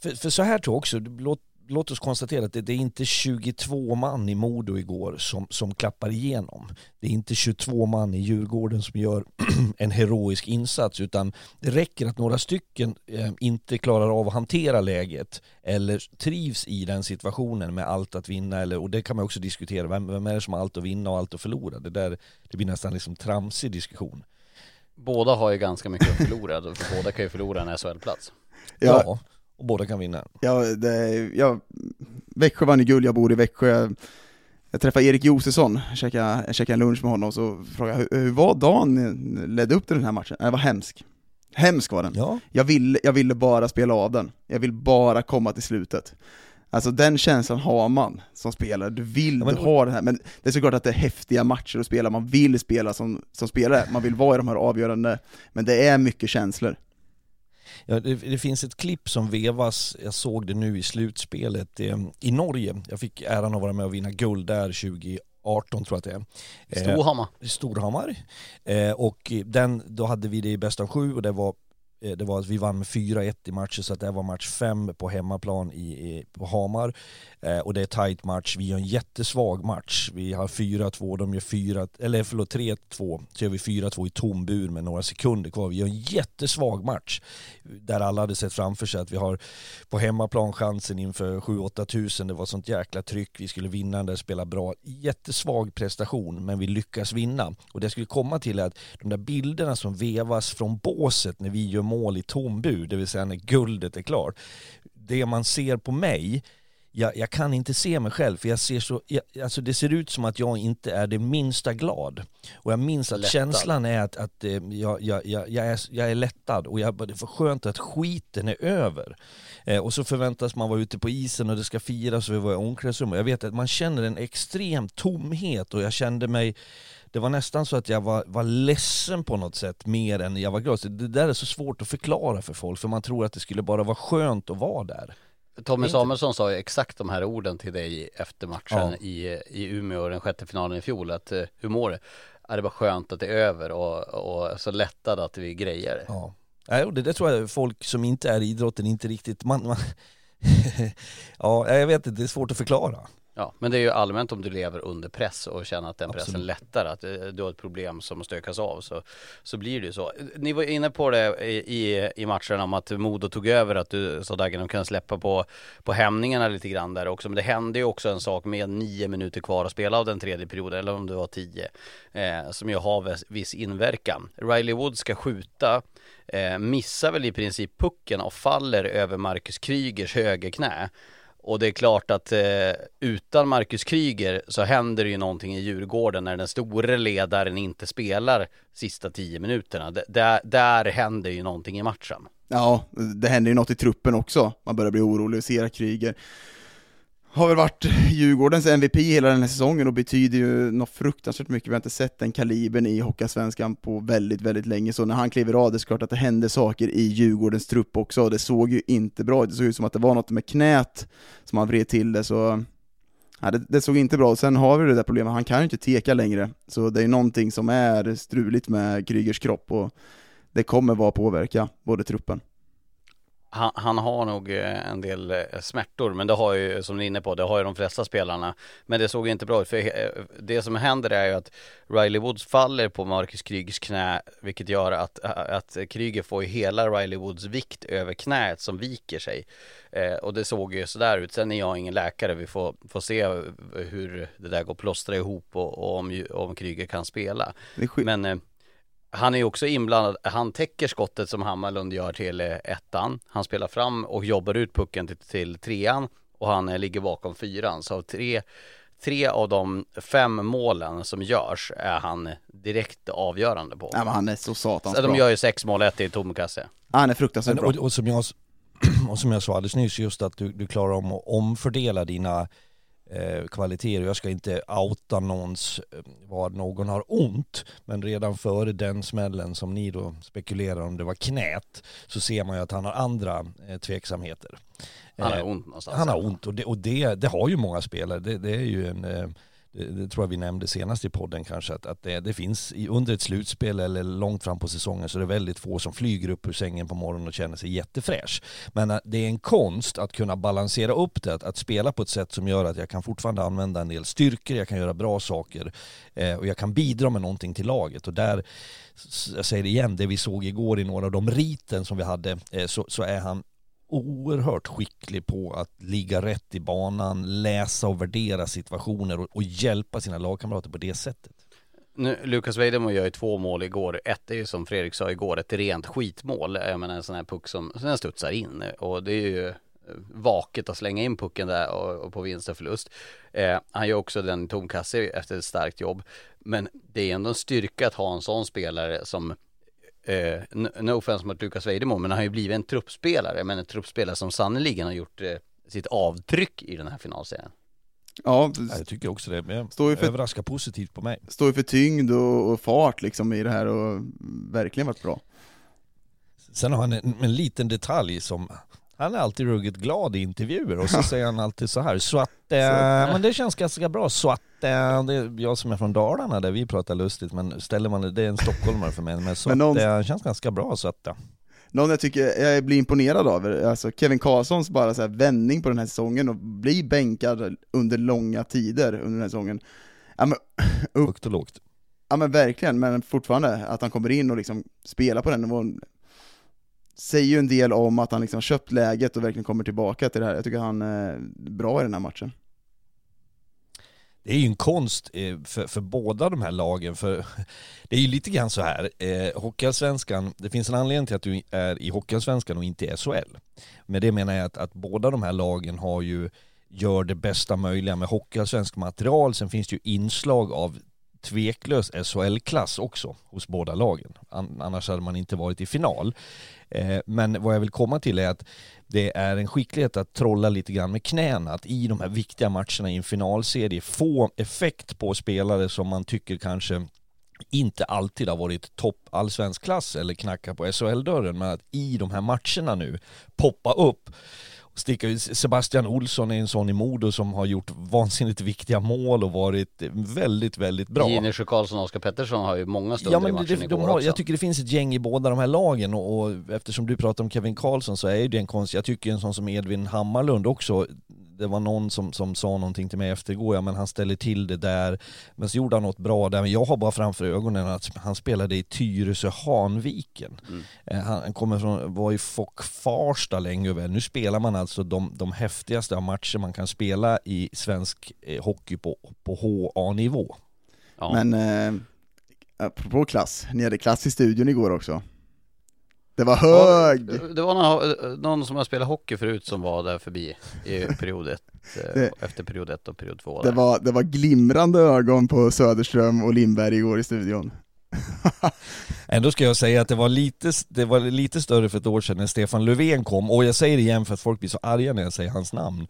För, för så här tror jag också, låt, låt oss konstatera att det, det är inte 22 man i Modo igår som, som klappar igenom. Det är inte 22 man i Djurgården som gör en heroisk insats utan det räcker att några stycken eh, inte klarar av att hantera läget eller trivs i den situationen med allt att vinna eller, och det kan man också diskutera, vem, vem är det som har allt att vinna och allt att förlora? Det, där, det blir nästan liksom tramsig diskussion. Båda har ju ganska mycket att förlora, för båda kan ju förlora en SHL-plats. Ja, Ja, och båda kan vinna. Ja, det, jag, Växjö vann ju guld, jag bor i Växjö. Jag, träffade Erik Josefsson, jag käkade, en lunch med honom, så frågade jag hur, hur var dagen ledde upp till den här matchen? Den var hemsk. Hemsk var den. Ja, Jag ville, jag ville bara spela av den. Jag vill bara komma till slutet. Alltså den känslan har man som spelare, du vill, Ja, men- har det här, men det är såklart att det är häftiga matcher att spela, man vill spela som, som spelare, man vill vara i de här avgörande, men det är mycket känslor. Ja, det, det finns ett klipp som vevas, jag såg det nu i slutspelet eh, i Norge. Jag fick äran att vara med och vinna guld där 2018 tror jag att det är. Eh, Storhammar. Storhammar. Eh, och den, då hade vi det i bäst av sju och det var eh, Eh, det var att vi vann med 4-1 i matcher så att det var match 5 på hemmaplan i, i, på Hamar. Eh, och det är tight match, vi gör en jättesvag match. Vi har 4-2, de gör 4, eller förlåt 3-2, så gör vi 4-2 i tom bur med några sekunder kvar. Vi gör en jättesvag match. Där alla hade sett framför sig att vi har på hemmaplan chansen inför 7-8 tusen. Det var sånt jäkla tryck, vi skulle vinna den där, spela bra. Jättesvag prestation, men vi lyckas vinna. Och det jag skulle komma till är att de där bilderna som vevas från båset när vi gör mål i tom bur, det vill säga när guldet är klart. Det man ser på mig jag, jag kan inte se mig själv för jag ser så, jag, alltså det ser ut som att jag inte är det minsta glad. Och jag minns att Lättad. känslan är att, att eh, jag, jag, jag, jag, är, jag är lättad och jag, det är för skönt att skiten är över. Eh, och så förväntas man vara ute på isen och det ska firas och vi var i omklädningsrummet. Jag vet att man känner en extrem tomhet och jag kände mig det var nästan så att jag var, var ledsen på något sätt mer än jag var glad. Så det där är så svårt att förklara för folk för man tror att det skulle bara vara skönt att vara där. Tommy Samuelsson sa ju exakt de här orden till dig efter matchen Ja. i, i Umeå, den sjätte finalen i fjol, att eh, hur mår du? Ja, det var skönt att det är över och, och så lättad att vi grejer det. Ja, och det, det tror jag folk som inte är i idrotten inte riktigt, man, man ja jag vet inte, det är svårt att förklara. Ja, men det är ju allmänt om du lever under press och känner att den pressen Absolut. lättar, att eh, du har ett problem som stökas av så, så blir det ju så. Ni var inne på det i, i, matchen om att Modo tog över, att du sa Dagen, de kan släppa på, på hämningarna lite grann där också. Men det hände ju också en sak med nio minuter kvar att spela av den tredje perioden, eller om det var tio, eh, som ju har viss inverkan. Riley Wood ska skjuta, eh, missar väl i princip pucken och faller över Marcus Krygers högerknä. Och det är klart att eh, utan Marcus Kryger så händer det ju någonting i Djurgården när den store ledaren inte spelar sista tio minuterna. D- där, där händer ju någonting i matchen. Ja, det händer ju något i truppen också. Man börjar bli orolig och ser Kryger har väl varit Djurgårdens MVP hela den här säsongen och betyder ju något fruktansvärt mycket. Vi har inte sett den kalibern i Hockeyallsvenskan på väldigt, väldigt länge, så när han kliver av, det är klart att det hände saker i Djurgårdens trupp också, det såg ju inte bra ut. Det såg ut som att det var något med knät som han vred till det, så ja, det, det såg inte bra ut. Sen har vi det där problemet, han kan ju inte teka längre, så det är någonting som är struligt med Krygers kropp och det kommer vara påverka både truppen. Han, han, har nog eh, en del eh, smärtor, men det har ju, som ni är inne på, det har ju de flesta spelarna. Men det såg inte bra ut, för eh, det som händer är ju att Riley Woods faller på Marcus Krygers knä, vilket gör att, att Kryger får ju hela Riley Woods vikt över knät som viker sig. Eh, och det såg ju sådär ut. Sen är jag ingen läkare, vi får, får se hur det där går att plåstra ihop och, och om, om Kryger kan spela. Men eh, han är ju också inblandad, han täcker skottet som Hammarlund gör till eh, ettan. Han spelar fram och jobbar ut pucken till, till trean och han eh, ligger bakom fyran. Så tre, tre av de fem målen som görs är han direkt avgörande på. Ja, men han är så satans så bra. De gör ju sex mål, ett i tom kasse. Han är fruktansvärt bra. Och, och, som jag, och som jag sa alldeles nyss, just att du, du klarar om att omfördela dina eh, kvaliteter. Jag ska inte outa någons, eh, vad någon har ont, men redan före den smällen som ni då spekulerar om det var knät, så ser man ju att han har andra eh, tveksamheter. Han har ont någonstans. Han har ont och det, och det, det har ju många spelare. Det, det är ju en eh, det, det, tror jag vi nämnde senast i podden kanske, att, att det, det, finns i, under ett slutspel eller långt fram på säsongen så är det väldigt få som flyger upp ur sängen på morgonen och känner sig jättefräsch. Men äh, det är en konst att kunna balansera upp det, att, att, spela på ett sätt som gör att jag kan fortfarande använda en del styrkor, jag kan göra bra saker eh, och jag kan bidra med någonting till laget. Och där, jag säger det igen, det vi såg igår i några av de riten som vi hade, eh, så, så är han oerhört skicklig på att ligga rätt i banan, läsa och värdera situationer och, och hjälpa sina lagkamrater på det sättet. Nu, Lukas Weidemo gör ju två mål igår. Ett är ju som Fredrik sa igår, ett rent skitmål. Jag menar en sån här puck som, som den studsar in. Och det är ju eh, vaket att slänga in pucken där och, och på vinst och förlust. Eh, han gör också den tomkasse efter ett starkt jobb. Men det är ändå en styrka att ha en sån spelare som eh, no offense mot Lukas Weidemo, men han har ju blivit en truppspelare, men en truppspelare som sannoliken har gjort eh, sitt avtryck i den här finalserien. Ja, jag tycker också det. Men står ju för, överraskar positivt på mig. Står ju för tyngd och, och, fart liksom i det här och verkligen varit bra. Sen har han en, en liten detalj som han är alltid ruggigt glad i intervjuer och så säger han alltid så här, så att, eh, men det känns ganska bra, så att, eh, det är jag som är från Dalarna där vi pratar lustigt, men ställer man det, det är en stockholmare för mig, men så men någon, det känns ganska bra så att, ja. Någon jag tycker jag blir imponerad av, alltså Kevin Karlssons bara så här vändning på den här säsongen och bli bänkad under långa tider under den här säsongen. Ja, men, Högt och lågt. Ja men verkligen, men fortfarande att han kommer in och liksom spelar på den nivån, säger ju en del om att han liksom köpt läget och verkligen kommer tillbaka till det här. Jag tycker han är bra i den här matchen. Det är ju en konst eh, för, för båda de här lagen, för det är ju lite grann så här, eh, Hockeyallsvenskan, det finns en anledning till att du är i Hockeyallsvenskan och inte i SHL. Med det menar jag att, att båda de här lagen har ju, gör det bästa möjliga med Hockeyallsvensk material, sen finns det ju inslag av tveklös SHL-klass också hos båda lagen. Annars hade man inte varit i final. Eh, men vad jag vill komma till är att det är en skicklighet att trolla lite grann med knäna, att i de här viktiga matcherna i en finalserie få effekt på spelare som man tycker kanske inte alltid har varit topp allsvensk klass eller knacka på SHL-dörren, men att i de här matcherna nu poppa upp sticka ut. Sebastian Olsson är en sån i Modo som har gjort vansinnigt viktiga mål och varit väldigt, väldigt bra. Ginesjö Karlsson och Oskar Pettersson har ju många stunder ja, men i matchen det, igår har, också. Jag tycker det finns ett gäng i båda de här lagen och, och eftersom du pratar om Kevin Karlsson så är det en konst, jag tycker en sån som Edvin Hammarlund också det var någon som, som sa någonting till mig efter igår, ja men han ställer till det där, men så gjorde han något bra där, men jag har bara framför ögonen att han spelade i Tyresö Hanviken. Mm. Eh, han kommer från, var i Fock Farsta länge väl, nu spelar man alltså de, de häftigaste av matcher man kan spela i svensk eh, hockey på, på HA-nivå. Ja. Men eh, apropå klass, ni hade klass i studion igår också. Det var hög! Ja, det var någon, någon, som har spelat hockey förut som var där förbi i period ett, det, efter period ett och period två. Det var, det var glimrande ögon på Söderström och Lindberg igår i studion. Ändå ska jag säga att det var, lite, det var lite större för ett år sedan när Stefan Löfven kom, och jag säger det igen för att folk blir så arga när jag säger hans namn.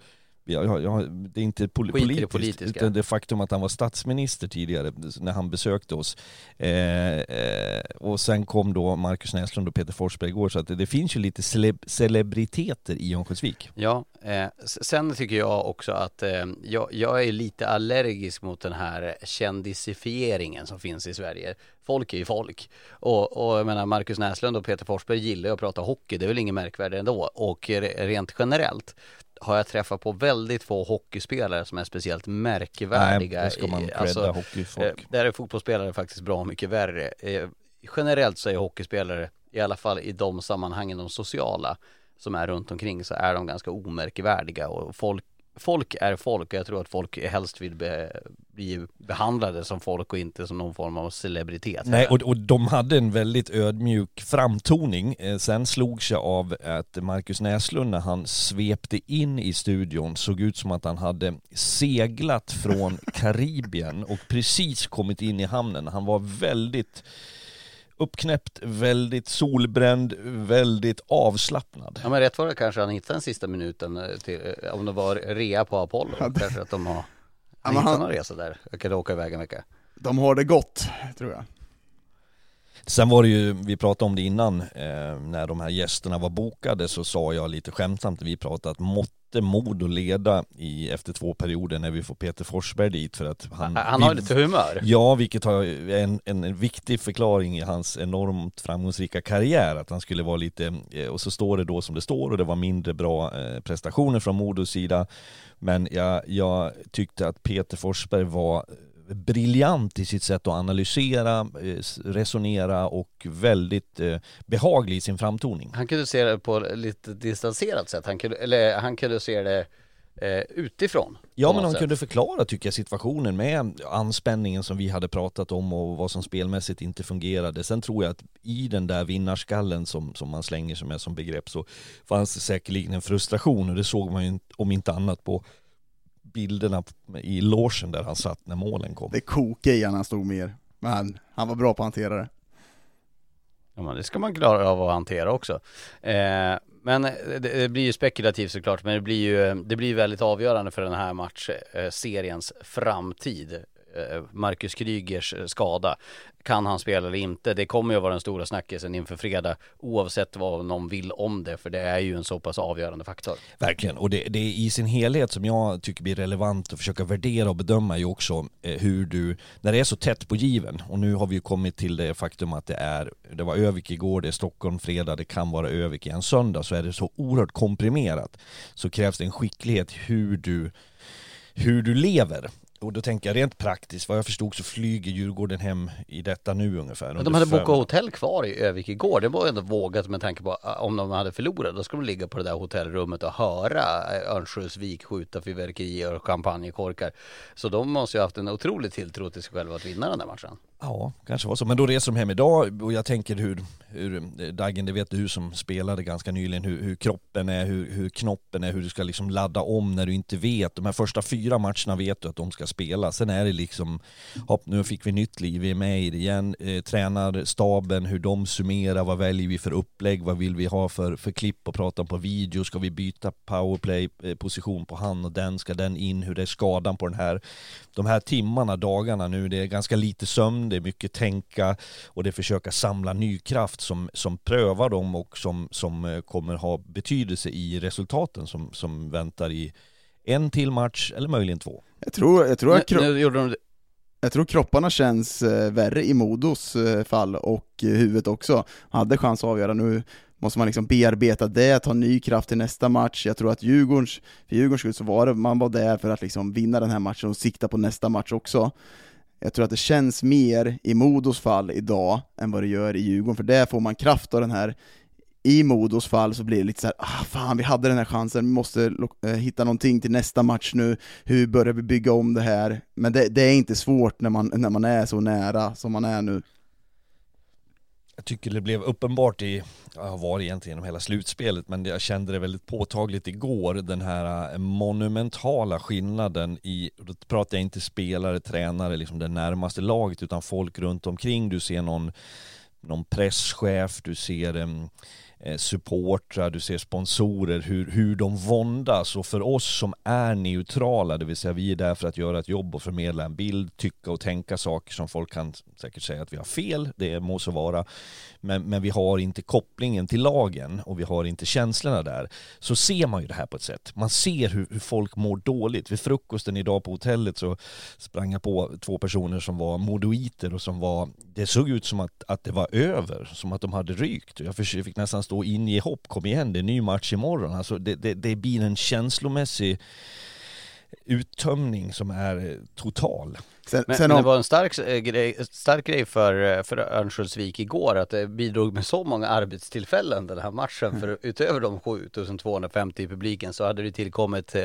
Jag, jag, det är inte pol det politiskt, politiska. utan det faktum att han var statsminister tidigare när han besökte oss. Eh, eh, och sen kom då Marcus Näslund och Peter Forsberg igår, så att det, det finns ju lite celeb celebriteter i Örnsköldsvik. Ja, eh, sen tycker jag också att eh, jag, jag är lite allergisk mot den här kändisifieringen som finns i Sverige. Folk är ju folk. Och, och jag menar Marcus Näslund och Peter Forsberg gillar ju att prata hockey, det är väl inget märkvärdigt ändå. Och re- rent generellt har jag träffat på väldigt få hockeyspelare som är speciellt märkvärdiga. Nej, det ska man alltså, hockeyfolk. Eh, Där är fotbollsspelare faktiskt bra mycket värre. Eh, Generellt så är hockeyspelare, i alla fall i de sammanhangen, de sociala som är runt omkring så är de ganska omärkvärdiga och folk Folk är folk och jag tror att folk helst vill be, bli behandlade som folk och inte som någon form av celebritet. Nej, och, och de hade en väldigt ödmjuk framtoning. Eh, sen slogs jag av att Marcus Näslund när han svepte in i studion såg ut som att han hade seglat från Karibien och precis kommit in i hamnen. Han var väldigt uppknäppt, väldigt solbränd, väldigt avslappnad. Ja men rätt var det kanske han hittade den sista minuten eh, till, eh, om det var rea på Apollo. Kanske att de har, han men hittade han- någon resa där. Jag kan åka iväg en vecka. De har det gott, tror jag. Sen var det ju, vi pratade om det innan, eh, när de här gästerna var bokade så sa jag lite skämtsamt vi pratade att måtte Modo leda i, efter två perioder när vi får Peter Forsberg dit för att han... Han har vi- lite humör. Ja, vilket har en, en, en viktig förklaring i hans enormt framgångsrika karriär, att han skulle vara lite, eh, och så står det då som det står och det var mindre bra eh, prestationer från Modos sida. Men jag, jag tyckte att Peter Forsberg var briljant i sitt sätt att analysera, eh, resonera och väldigt eh, behaglig i sin framtoning. Han kunde se det på lite distanserat sätt. Han kunde, eller han kunde se det eh, utifrån. Ja men han sätt. kunde förklara tycker jag situationen med anspänningen som vi hade pratat om och vad som spelmässigt inte fungerade. Sen tror jag att i den där vinnarskallen som, som man slänger som är som begrepp så fanns det säkerligen en frustration och det såg man ju om inte annat på bilderna i logen där han satt när målen kom. Det kokade i han när han stod mer. Men han var bra på att hantera det. Ja, men det ska man klara av att hantera också. Eh, men det, det blir ju spekulativt såklart, men det blir ju det blir väldigt avgörande för den här matchseriens framtid. Eh, Marcus Krygers eh, skada. Kan han spela eller inte? Det kommer ju vara den stora snackisen inför fredag oavsett vad någon vill om det, för det är ju en så pass avgörande faktor. Verkligen, och det, det är i sin helhet som jag tycker blir relevant att försöka värdera och bedöma ju också eh, hur du, när det är så tätt på given, och nu har vi ju kommit till det faktum att det är, det var Övik igår, det är Stockholm fredag, det kan vara Övik igen söndag, så är det så oerhört komprimerat, så krävs det en skicklighet hur du, hur du lever. Och då tänker jag rent praktiskt, vad jag förstod så flyger Djurgården hem i detta nu ungefär. Men de hade bokat förmiddagen. hotell kvar i Övik igår. Det var ändå vågat med tanke på ah, om de hade förlorat. Då skulle de ligga på det där hotellrummet och höra eh, Örnsköldsvik skjuta fyrverkerier och champagnekorkar. Så de måste ju ha haft en otrolig tilltro till sig själva att vinna den där matchen. Ja, kanske var så. Men då reser de hem idag och jag tänker hur, hur eh, Daggen, det vet du som spelade ganska nyligen, hur, hur kroppen är, hur, hur knoppen är, hur du ska liksom ladda om när du inte vet. De här första fyra matcherna vet du att de ska spela. Sen är det liksom, hopp, nu fick vi nytt liv, vi är med i det igen. Eh, tränarstaben, hur de summerar, vad väljer vi för upplägg, vad vill vi ha för, för klipp och prata om på video, ska vi byta powerplay-position på han och den, ska den in, hur det är skadan på den här. De här timmarna, dagarna nu, det är ganska lite sömn, det är mycket tänka och det är försöka samla ny kraft som, som prövar dem och som, som eh, kommer ha betydelse i resultaten som, som väntar i en till match eller möjligen två. Jag tror, jag tror, att kro- nu jag tror kropparna känns eh, värre i Modos eh, fall och huvudet också. Hade chans att avgöra nu måste man liksom bearbeta det, ta ny kraft till nästa match. Jag tror att Djurgårdens, för Djurgårdens skull så var det, man var där för att liksom vinna den här matchen och sikta på nästa match också. Jag tror att det känns mer i Modos fall idag än vad det gör i Djurgården, för där får man kraft av den här i Modos fall så blir det lite så här, ah fan vi hade den här chansen, vi måste eh, hitta någonting till nästa match nu, hur börjar vi bygga om det här? Men det, det är inte svårt när man, när man är så nära som man är nu. Jag tycker det blev uppenbart i, jag var varit egentligen genom hela slutspelet, men jag kände det väldigt påtagligt igår, den här eh, monumentala skillnaden i, då pratar jag inte spelare, tränare, liksom det närmaste laget, utan folk runt omkring. Du ser någon, någon presschef, du ser Eh, supportrar, du ser sponsorer, hur, hur de våndas. Och för oss som är neutrala, det vill säga vi är där för att göra ett jobb och förmedla en bild, tycka och tänka saker som folk kan säkert säga att vi har fel, det må så vara, men, men vi har inte kopplingen till lagen och vi har inte känslorna där, så ser man ju det här på ett sätt. Man ser hur, hur folk mår dåligt. Vid frukosten idag på hotellet så sprang jag på två personer som var modoiter och som var, det såg ut som att, att det var över, som att de hade rykt. Jag fick nästan stå in i hopp, kom igen det är ny match imorgon. Alltså det, det, det blir en känslomässig uttömning som är eh, total. Sen, men, sen men det var en stark äh, grej, stark grej för, eh, för Örnsköldsvik igår att det bidrog med så många arbetstillfällen den här matchen. Mm. För utöver de 7250 i publiken så hade det tillkommit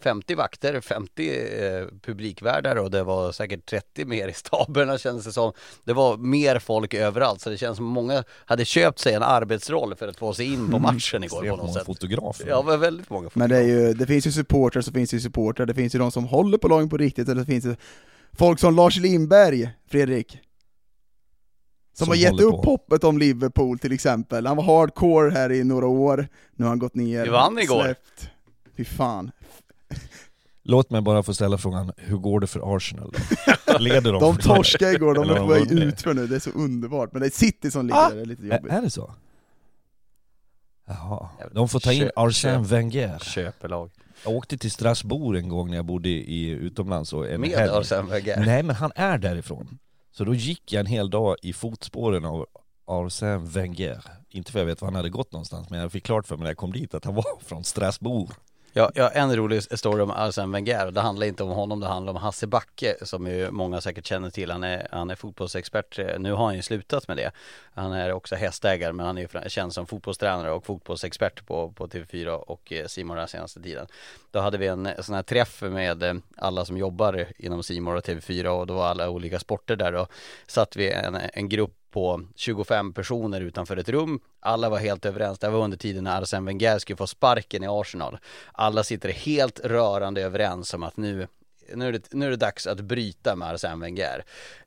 50 vakter, 50 eh, publikvärdar och det var säkert 30 mer i staberna kändes det som. Det var mer folk överallt så det känns som många hade köpt sig en arbetsroll för att få sig in på mm. matchen igår mm. på något sätt. fotografer. Ja, var väldigt många fotografer. Men det är ju, det finns ju supportrar så finns ju supportrar, det finns ju de som håller på lagen på riktigt, eller det finns ju folk som Lars Lindberg, Fredrik. Som, som har gett upp på. hoppet om Liverpool till exempel. Han var hardcore här i några år, nu har han gått ner. Du vann igår. Släppt. Fy fan. Låt mig bara få ställa frågan, hur går det för Arsenal då? Leder de? de torskade igår, de är på väg utför nu, det är så underbart. Men det är City som ligger ah, där, det är lite jobbigt. Är det så? Jaha, de får ta in Arsène Wenger. Köpelag. Jag åkte till Strasbourg en gång när jag bodde i, utomlands och en Med Wenger? Nej men han är därifrån. Så då gick jag en hel dag i fotspåren av Arsène Wenger. Inte för jag vet var han hade gått någonstans, men jag fick klart för mig när jag kom dit att han var från Strasbourg. Ja, jag har en rolig story om Arsene Wenger. Det handlar inte om honom, det handlar om Hasse Backe som ju många säkert känner till. Han är, han är fotbollsexpert. Eh, nu har han ju slutat med det. Han är också hästägare men han är ju känd som fotbollstränare och fotbollsexpert på, på TV4 och eh, Simon den senaste tiden. Då hade vi en sån här träff med eh, alla som jobbar inom Simor och TV4 och då var alla olika sporter där och satt vi en, en grupp på 25 personer utanför ett rum. Alla var helt överens. Det var under tiden när Arsene Wenger skulle få sparken i Arsenal. Alla sitter helt rörande överens om att nu, nu, är, det, nu är det dags att bryta med Arsene Wenger.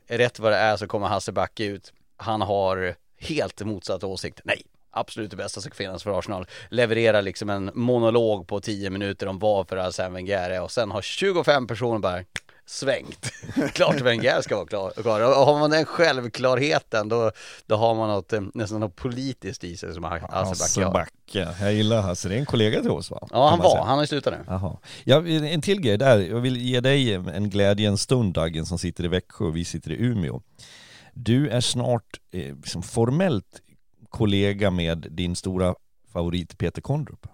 Rätt vad det är så kommer Hasse Backe ut. Han har helt motsatt åsikt. Nej, absolut det bästa som kan finnas för Arsenal. Levererar liksom en monolog på 10 minuter om varför Arsene Wenger är och sen har 25 personer bara svängt. Klart Wenger ska vara klar. klar. Och har man den självklarheten då, då har man något, eh, nästan något politiskt i sig som Hasse Backe. Jag gillar Hasse, det är en kollega till oss va? Ja han var, säga. han har slutat nu. Jaha. Ja, en till grej där, jag vill ge dig en glädjens stund Daggen som sitter i Växjö och vi sitter i Umeå. Du är snart eh, liksom formellt kollega med din stora favorit Peter Kondrup.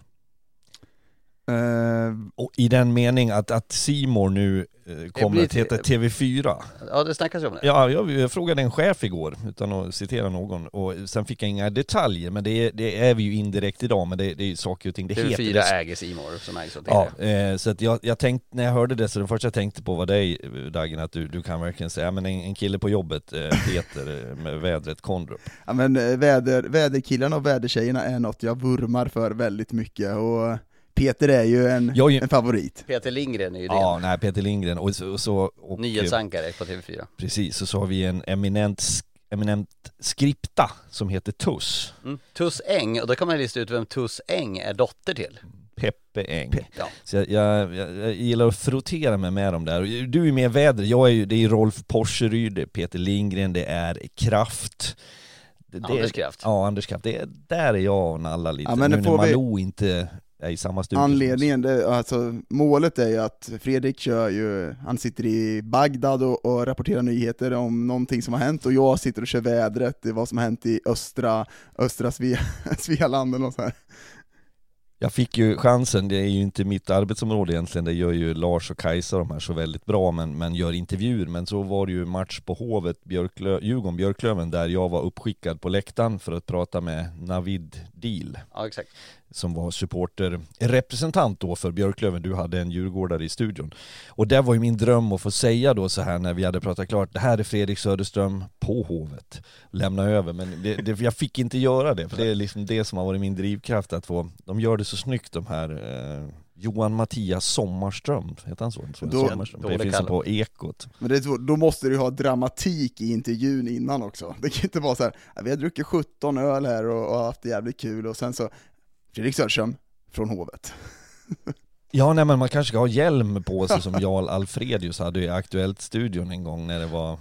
Uh, och I den mening att, att Simor nu uh, kommer att heta TV4. Ja det snackas ju om det. Ja, jag, jag, frågade en chef igår, utan att citera någon, och sen fick jag inga detaljer, men det är, det är vi ju indirekt idag, men det, det är saker och ting, det TV4 heter det. äger Simor som ägs av Ja, uh, så att jag, jag tänkte, när jag hörde det, så det första jag tänkte på var dig Dagen, att du, du kan verkligen säga, men en, en kille på jobbet, Peter, med vädret Kondrup. Ja men väder, väderkillarna och vädertjejerna är något jag vurmar för väldigt mycket, och Peter är ju en, ju... en favorit. Peter Lindgren är ju det. Ja, nej Peter Lindgren och så... Och så och, Nyhetsankare på TV4. Precis, och så har vi en eminent, eminent skripta som heter Tuss. Mm. Tuss Eng, och då kan man lista ut vem Tuss Eng är dotter till. Peppe Eng. Pe ja. Så jag, jag, jag, gillar att frottera mig med dem där. Du är med väder, jag är ju, det är Rolf Porseryd, det är Peter Lindgren, det är Kraft. Det, Anders Kraft. Ja, Anders Kraft. Det, där är jag och nallar lite. Ja, men nu när Malou vi... inte är i samma studio. Anledningen, det, alltså målet är ju att Fredrik kör ju, han sitter i Bagdad och, och, rapporterar nyheter om någonting som har hänt och jag sitter och kör vädret, det vad som har hänt i östra, östra Svea, Svealand och så här. Jag fick ju chansen, det är ju inte mitt arbetsområde egentligen, det gör ju Lars och Kajsa de här så väldigt bra, men, men gör intervjuer. Men så var det ju match på Hovet, Björklö, Djurgården-Björklöven, där jag var uppskickad på läktaren för att prata med Navid Deal. Ja, exakt. Som var supporterrepresentant då för Björklöven, du hade en djurgårdare i studion. Och det var ju min dröm att få säga då så här när vi hade pratat klart, det här är Fredrik Söderström på Hovet. Lämna över, men det, det, jag fick inte göra det, för det är liksom det som har varit min drivkraft att få, de gör det så snyggt de här eh, Johan Mattias Sommarström, heter han så? Då- Sommarström. då Det finns på Ekot. Men det då måste du ha dramatik i intervjun innan också. Det kan inte vara så här, "Ja, vi har druckit 17 öl här och, och haft det jävligt kul och sen så, Fredrik Söderström från Hovet. Ja, nej men man kanske ska ha hjälm på sig som Jarl Alfredius hade i Aktuellt-studion en gång när det var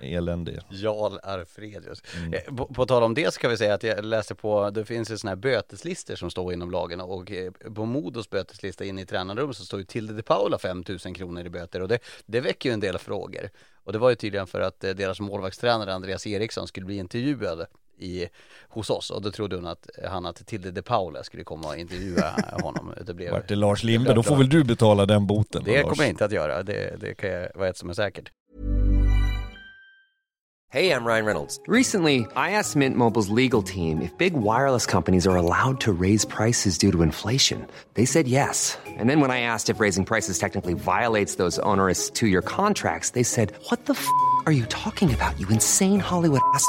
elände. Jarl Arfredius. Mm. Eh, På, på tal om det ska vi säga att jag läste på, det finns ju sådana här böteslistor som står inom lagen och eh, på Modos böteslista inne i tränarrum så står ju Tilde de Paula 5000 kronor i böter och det, det väcker ju en del frågor. Och det var ju tydligen för att eh, deras målvaktstränare Andreas Eriksson skulle bli intervjuad i, hos oss och då trodde hon att han att Tilde de Paula skulle komma och intervjua honom. Det blev Vart det Lars Linde, då får väl du betala den boten det kommer jag inte att göra, det, det kan jag vara ett som är säkert. Hey, I'm Ryan Reynolds. Recently, I asked Mint Mobile's legal team if big wireless companies are allowed to raise prices due to inflation. They said yes. And then when I asked if raising prices technically violates those onerous two year contracts, they said, What the f are you talking about, you insane Hollywood ass?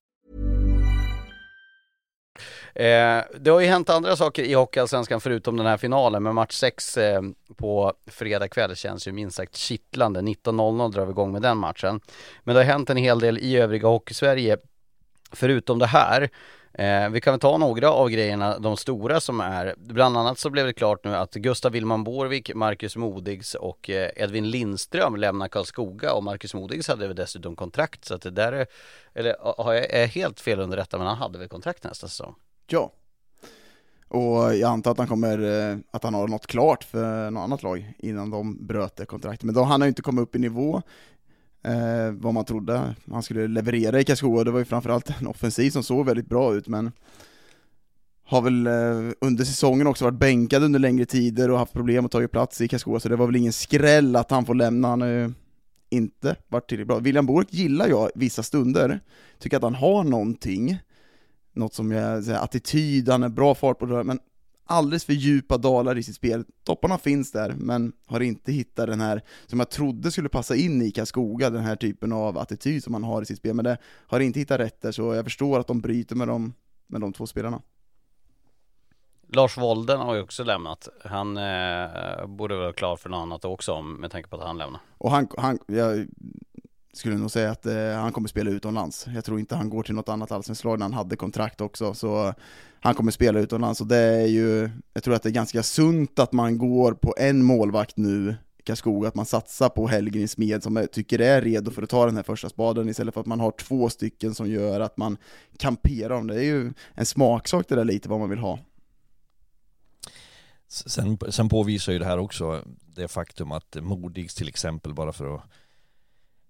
Eh, det har ju hänt andra saker i Hockeyallsvenskan förutom den här finalen, men match 6 eh, på fredag kväll känns ju minst sagt kittlande. 19.00 drar vi igång med den matchen. Men det har hänt en hel del i övriga Hockeysverige förutom det här. Eh, vi kan väl ta några av grejerna, de stora som är. Bland annat så blev det klart nu att Gustav Willman Borvik, Marcus Modigs och eh, Edvin Lindström lämnar Karlskoga och Marcus Modigs hade väl dessutom kontrakt så att det där är, eller har jag, är helt fel underrättad men han hade väl kontrakt nästa säsong? Ja. Och jag antar att han kommer, eh, att han har något klart för något annat lag innan de bröt det kontraktet. Men då han har ju inte kommit upp i nivå eh, vad man trodde han skulle leverera i Karlskoga. Det var ju framförallt en offensiv som såg väldigt bra ut, men har väl eh, under säsongen också varit bänkad under längre tider och haft problem att ta plats i Karlskoga, så det var väl ingen skräll att han får lämna. Han har ju inte varit tillräckligt bra. William Bork gillar jag vissa stunder, tycker att han har någonting, något som jag säger, attityd, han är bra fart på det, men alldeles för djupa dalar i sitt spel. Topparna finns där, men har inte hittat den här, som jag trodde skulle passa in i Karlskoga, den här typen av attityd som han har i sitt spel, men det har inte hittat rätt där, så jag förstår att de bryter med de, med de två spelarna. Lars Wolden har ju också lämnat. Han eh, borde vara klar för något annat också om- med tanke på att han lämnar. Och han, han jag skulle nog säga att eh, han kommer spela utomlands. Jag tror inte han går till något annat allsvenskt lag när han hade kontrakt också, så han kommer spela utomlands och det är ju, jag tror att det är ganska sunt att man går på en målvakt nu Karlskoga, att man satsar på Hellgren Smed som jag tycker är redo för att ta den här första spaden istället för att man har två stycken som gör att man kamperar om det. Det är ju en smaksak det där lite vad man vill ha. Sen, sen påvisar ju det här också det faktum att Modigs till exempel, bara för att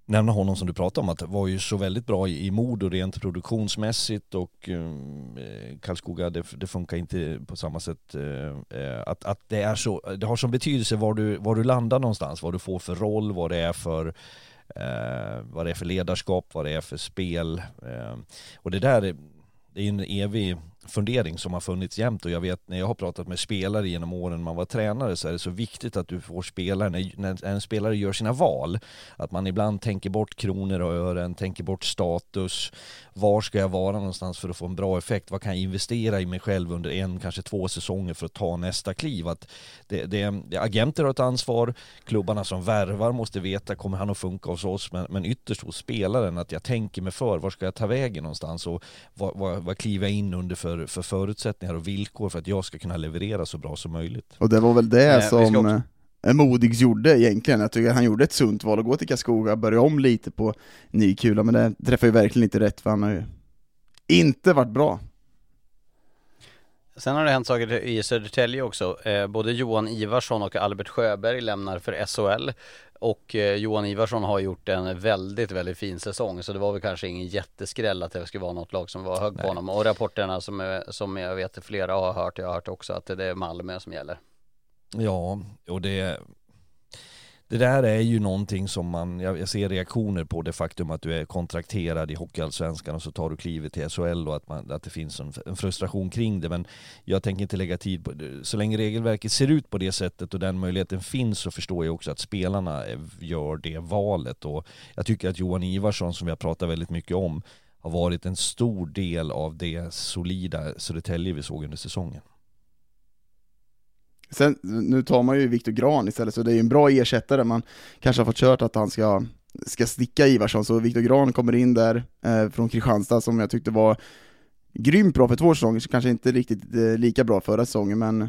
nämna honom som du pratade om, att det var ju så väldigt bra i, i Modo rent produktionsmässigt och mm, eh, Karlskoga, det, det funkar inte på samma sätt. Eh, eh att, att det är så, det har som betydelse var du, var du landar någonstans, vad du får för roll, vad det är för eh, vad det är för ledarskap, vad det är för spel. Eh, och det där det är en evig fundering som har funnits jämt och jag vet när jag har pratat med spelare genom åren man var tränare så är det så viktigt att du får spelare, när, en spelare gör sina val, att man ibland tänker bort kronor och ören, tänker bort status, var ska jag vara någonstans för att få en bra effekt, vad kan jag investera i mig själv under en, kanske två säsonger för att ta nästa kliv. Att det, det, agenter har ett ansvar, klubbarna som värvar måste veta, kommer han att funka hos oss? Men, men ytterst hos spelaren, att jag tänker mig för, var ska jag ta vägen någonstans och vad, vad, vad kliver jag in under för för, för förutsättningar och villkor för att jag ska kunna leverera så bra som möjligt. Och det var väl det Eh, som också- eh, Modigs gjorde egentligen, jag tycker han gjorde ett sunt val att gå till Karlskoga, börja om lite på ny kula, men det träffar ju verkligen inte rätt för han har ju inte varit bra. Sen har det hänt saker i Södertälje också. Eh, både Johan Ivarsson och Albert Sjöberg lämnar för SHL. Och eh, Johan Ivarsson har gjort en väldigt, väldigt fin säsong. Så det var väl kanske ingen jätteskräll att det skulle vara något lag som var hög på honom. Och rapporterna som, eh, som jag vet flera har hört, jag har hört också att det är Malmö som gäller. Ja, och det, det där är ju någonting som man, jag, ser reaktioner på det faktum att du är kontrakterad i Hockeyallsvenskan och så tar du klivet till SHL och att, man, att det finns en, en frustration kring det. Men jag tänker inte lägga tid på det. Så länge regelverket ser ut på det sättet och den möjligheten finns så förstår jag också att spelarna gör det valet. Och jag tycker att Johan Ivarsson, som vi har pratat väldigt mycket om, har varit en stor del av det solida Södertälje vi såg under säsongen. Sen, nu tar man ju Viktor Gran istället, så det är ju en bra ersättare, man kanske har fått kört att han ska, ska sticka Ivarsson, så Viktor Gran kommer in där eh, från Kristianstad som jag tyckte var grymt bra för två säsonger, så kanske inte riktigt eh, lika bra förra säsongen, men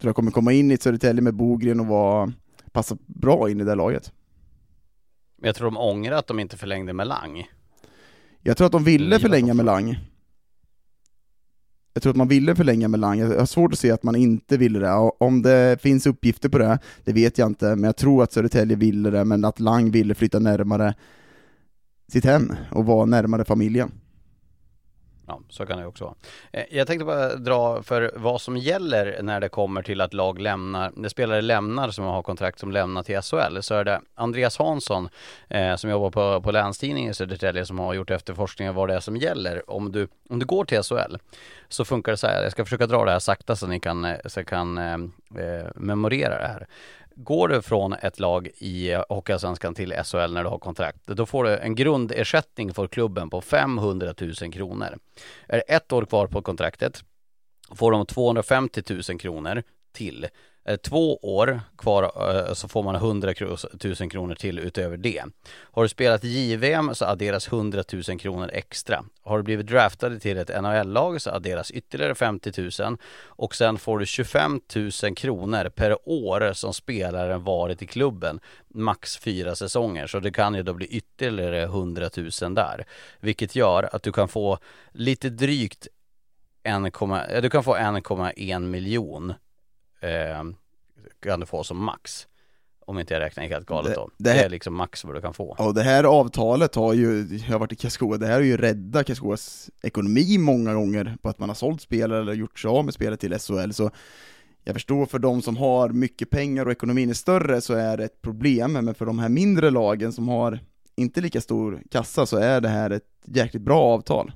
tror jag kommer komma in i ett Södertälje med Bogren och vara, passa bra in i det laget. Jag tror de ångrar att de inte förlängde med Lang. Jag tror att de ville förlänga med Lang. Jag tror att man ville förlänga med Lang, jag har svårt att se att man inte ville det. Och Om det finns uppgifter på det, det vet jag inte, men jag tror att Södertälje ville det, men att Lang ville flytta närmare sitt hem och vara närmare familjen. Ja, så kan det också vara. Eh, jag tänkte bara dra för vad som gäller när det kommer till att lag lämnar, när spelare lämnar som har kontrakt som lämnar till SHL så är det Andreas Hansson eh, som jobbar på, på Länstidningen i Södertälje som har gjort efterforskningar vad det är som gäller. Om du, om du går till SHL så funkar det så här, jag ska försöka dra det här sakta så ni kan, eh, så kan eh, eh, memorera det här. Går du från ett lag i Hockeyallsvenskan till SHL när du har kontrakt, då får du en grundersättning för klubben på 500 000 kronor. Är det ett år kvar på kontraktet får de 250 000 kronor till. Är det två år kvar eh, så får man 100 000 kronor till utöver det. Har du spelat JVM så adderas 100 000 kronor extra. Har du blivit draftad till ett NHL-lag så adderas ytterligare 50 000 och sen får du 25 000 kronor per år som spelaren varit i klubben. Max fyra säsonger så det kan ju då bli ytterligare 100 000 där. Vilket gör att du kan få lite drygt 1, eh, du kan få 1,1 miljon eh, kan du få som max. Om inte jag räknar helt galet Det- då. det Det, här- är liksom max vad du kan få. Och det här avtalet har ju, jag har varit i Karlskoga, det här har ju räddat Karlskogas ekonomi många gånger på att man har sålt spelare eller gjort sig av med spelare till SHL, så jag förstår för de som har mycket pengar och ekonomin är större så är det ett problem, men för de här mindre lagen som har inte lika stor kassa så är det här ett jäkligt bra avtal.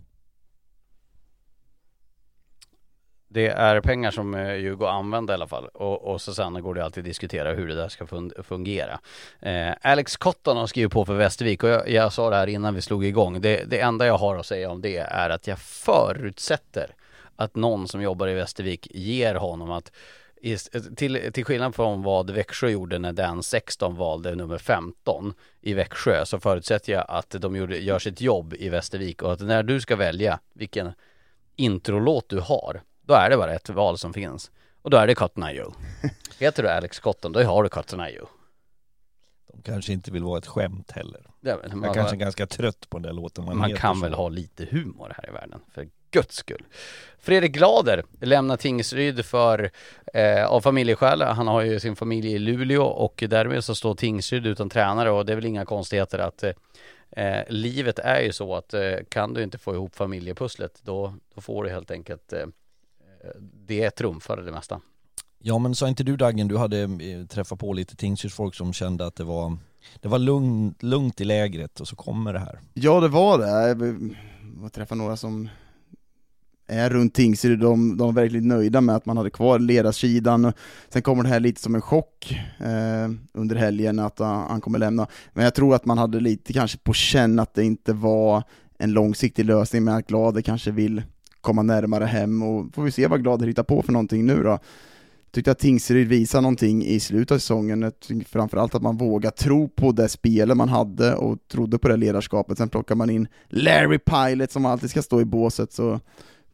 Det är pengar som eh, ju går att använda i alla fall och, och så sen går det alltid att diskutera hur det där ska fun- fungera. Eh, Alex Cotton har skrivit på för Västervik och jag, jag sa det här innan vi slog igång. Det, det enda jag har att säga om det är att jag förutsätter att någon som jobbar i Västervik ger honom att till, till skillnad från vad Växjö gjorde när den 16 valde nummer 15 i Växjö så förutsätter jag att de gjorde, gör sitt jobb i Västervik och att när du ska välja vilken introlåt du har, då är det bara ett val som finns. Och då är det Cotton Eye Joe. Heter du Alex Cotton, då har du Cotton Eye Joe. De kanske inte vill vara ett skämt heller. Är- Man man, kanske är ganska trött på den där låten. man, heter kan så. väl ha lite humor här i världen, för guds skull. Fredrik Glader lämnar Tingsryd för, eh, av familjeskäl. Han har ju sin familj i Luleå och därmed så står Tingsryd utan tränare och det är väl inga konstigheter att eh, eh, livet är ju så att eh, kan du inte få ihop familjepusslet då, då får du helt enkelt eh, det trumfar det mesta. Ja men sa inte du Daggen, du hade eh, träffat på lite Tingsrydsfolk som kände att det var det var lugnt, lugnt i lägret och så kommer det här. Ja, det var det. Jag var träffade några som är runt Tingsryd, de, de var verkligen nöjda med att man hade kvar ledarsidan. Sen kommer det här lite som en chock eh, under helgen att han, han kommer lämna. Men jag tror att man hade lite kanske på känn att det inte var en långsiktig lösning, men att Glader kanske vill komma närmare hem och får vi se vad Glader hittar på för någonting nu då. Tyckte att Tingsryd visade någonting i slutet av säsongen, framförallt att man vågar tro på det spelet man hade och trodde på det ledarskapet. Sen plockar man in Larry Pilot som alltid ska stå i båset, så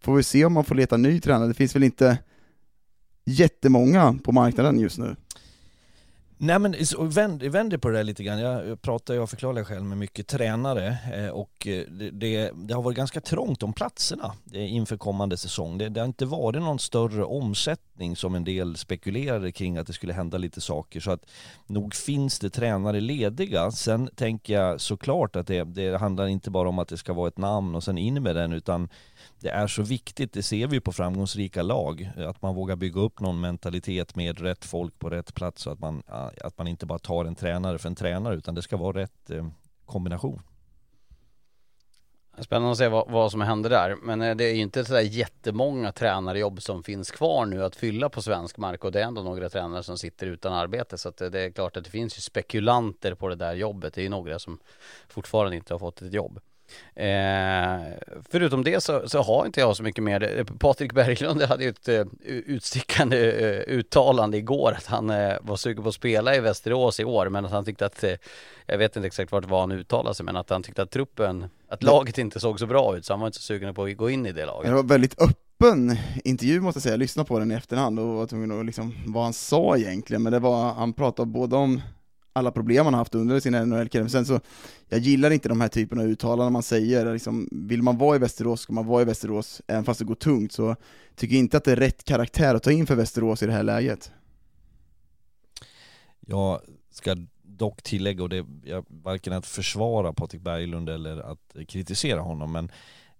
får vi se om man får leta ny tränare. Det finns väl inte jättemånga på marknaden just nu. Nej men vänd, vänder på det där lite grann. Jag pratar, jag förklarar själv med mycket tränare eh, och eh, det, det, det, har varit ganska trångt om platserna eh, inför kommande säsong. Det, det, har inte varit någon större omsättning som en del spekulerade kring att det skulle hända lite saker. Så att nog finns det tränare lediga. Sen tänker jag såklart att det, det handlar inte bara om att det ska vara ett namn och sen in med den utan det är så viktigt, det ser vi på framgångsrika lag, att man vågar bygga upp någon mentalitet med rätt folk på rätt plats så att man, att man inte bara tar en tränare för en tränare utan det ska vara rätt eh, kombination. Spännande att se vad, vad som händer där. Men eh, det är ju inte sådär jättemånga tränarjobb som finns kvar nu att fylla på svensk mark och det är ändå några tränare som sitter utan arbete. Så att eh, det är klart att det finns ju spekulanter på det där jobbet. Det är ju några som fortfarande inte har fått ett jobb. Eh, förutom det så, så, har inte jag så mycket mer. Patrik Berglund hade ju ett uh, utstickande uh, uttalande igår att han uh, var sugen på att spela i Västerås i år men att han tyckte att, jag vet inte exakt vart var han uttalade sig men att han tyckte att truppen, att laget inte såg så bra ut så han var inte så sugen på att gå in i det laget. Det var väldigt öppen intervju måste jag säga, jag lyssnade på den i efterhand och var tvungen att liksom, vad han sa egentligen, men det var, han pratade både om alla problem han har haft under sin NHL-karriär. Sen så, jag gillar inte de här typerna av uttalanden man säger, liksom, vill man vara i Västerås ska man vara i Västerås, även fast det går tungt, så tycker jag inte att det är rätt karaktär att ta in för Västerås i det här läget. Jag ska dock tillägga, och det är varken att försvara Patrik Berglund eller att kritisera honom, men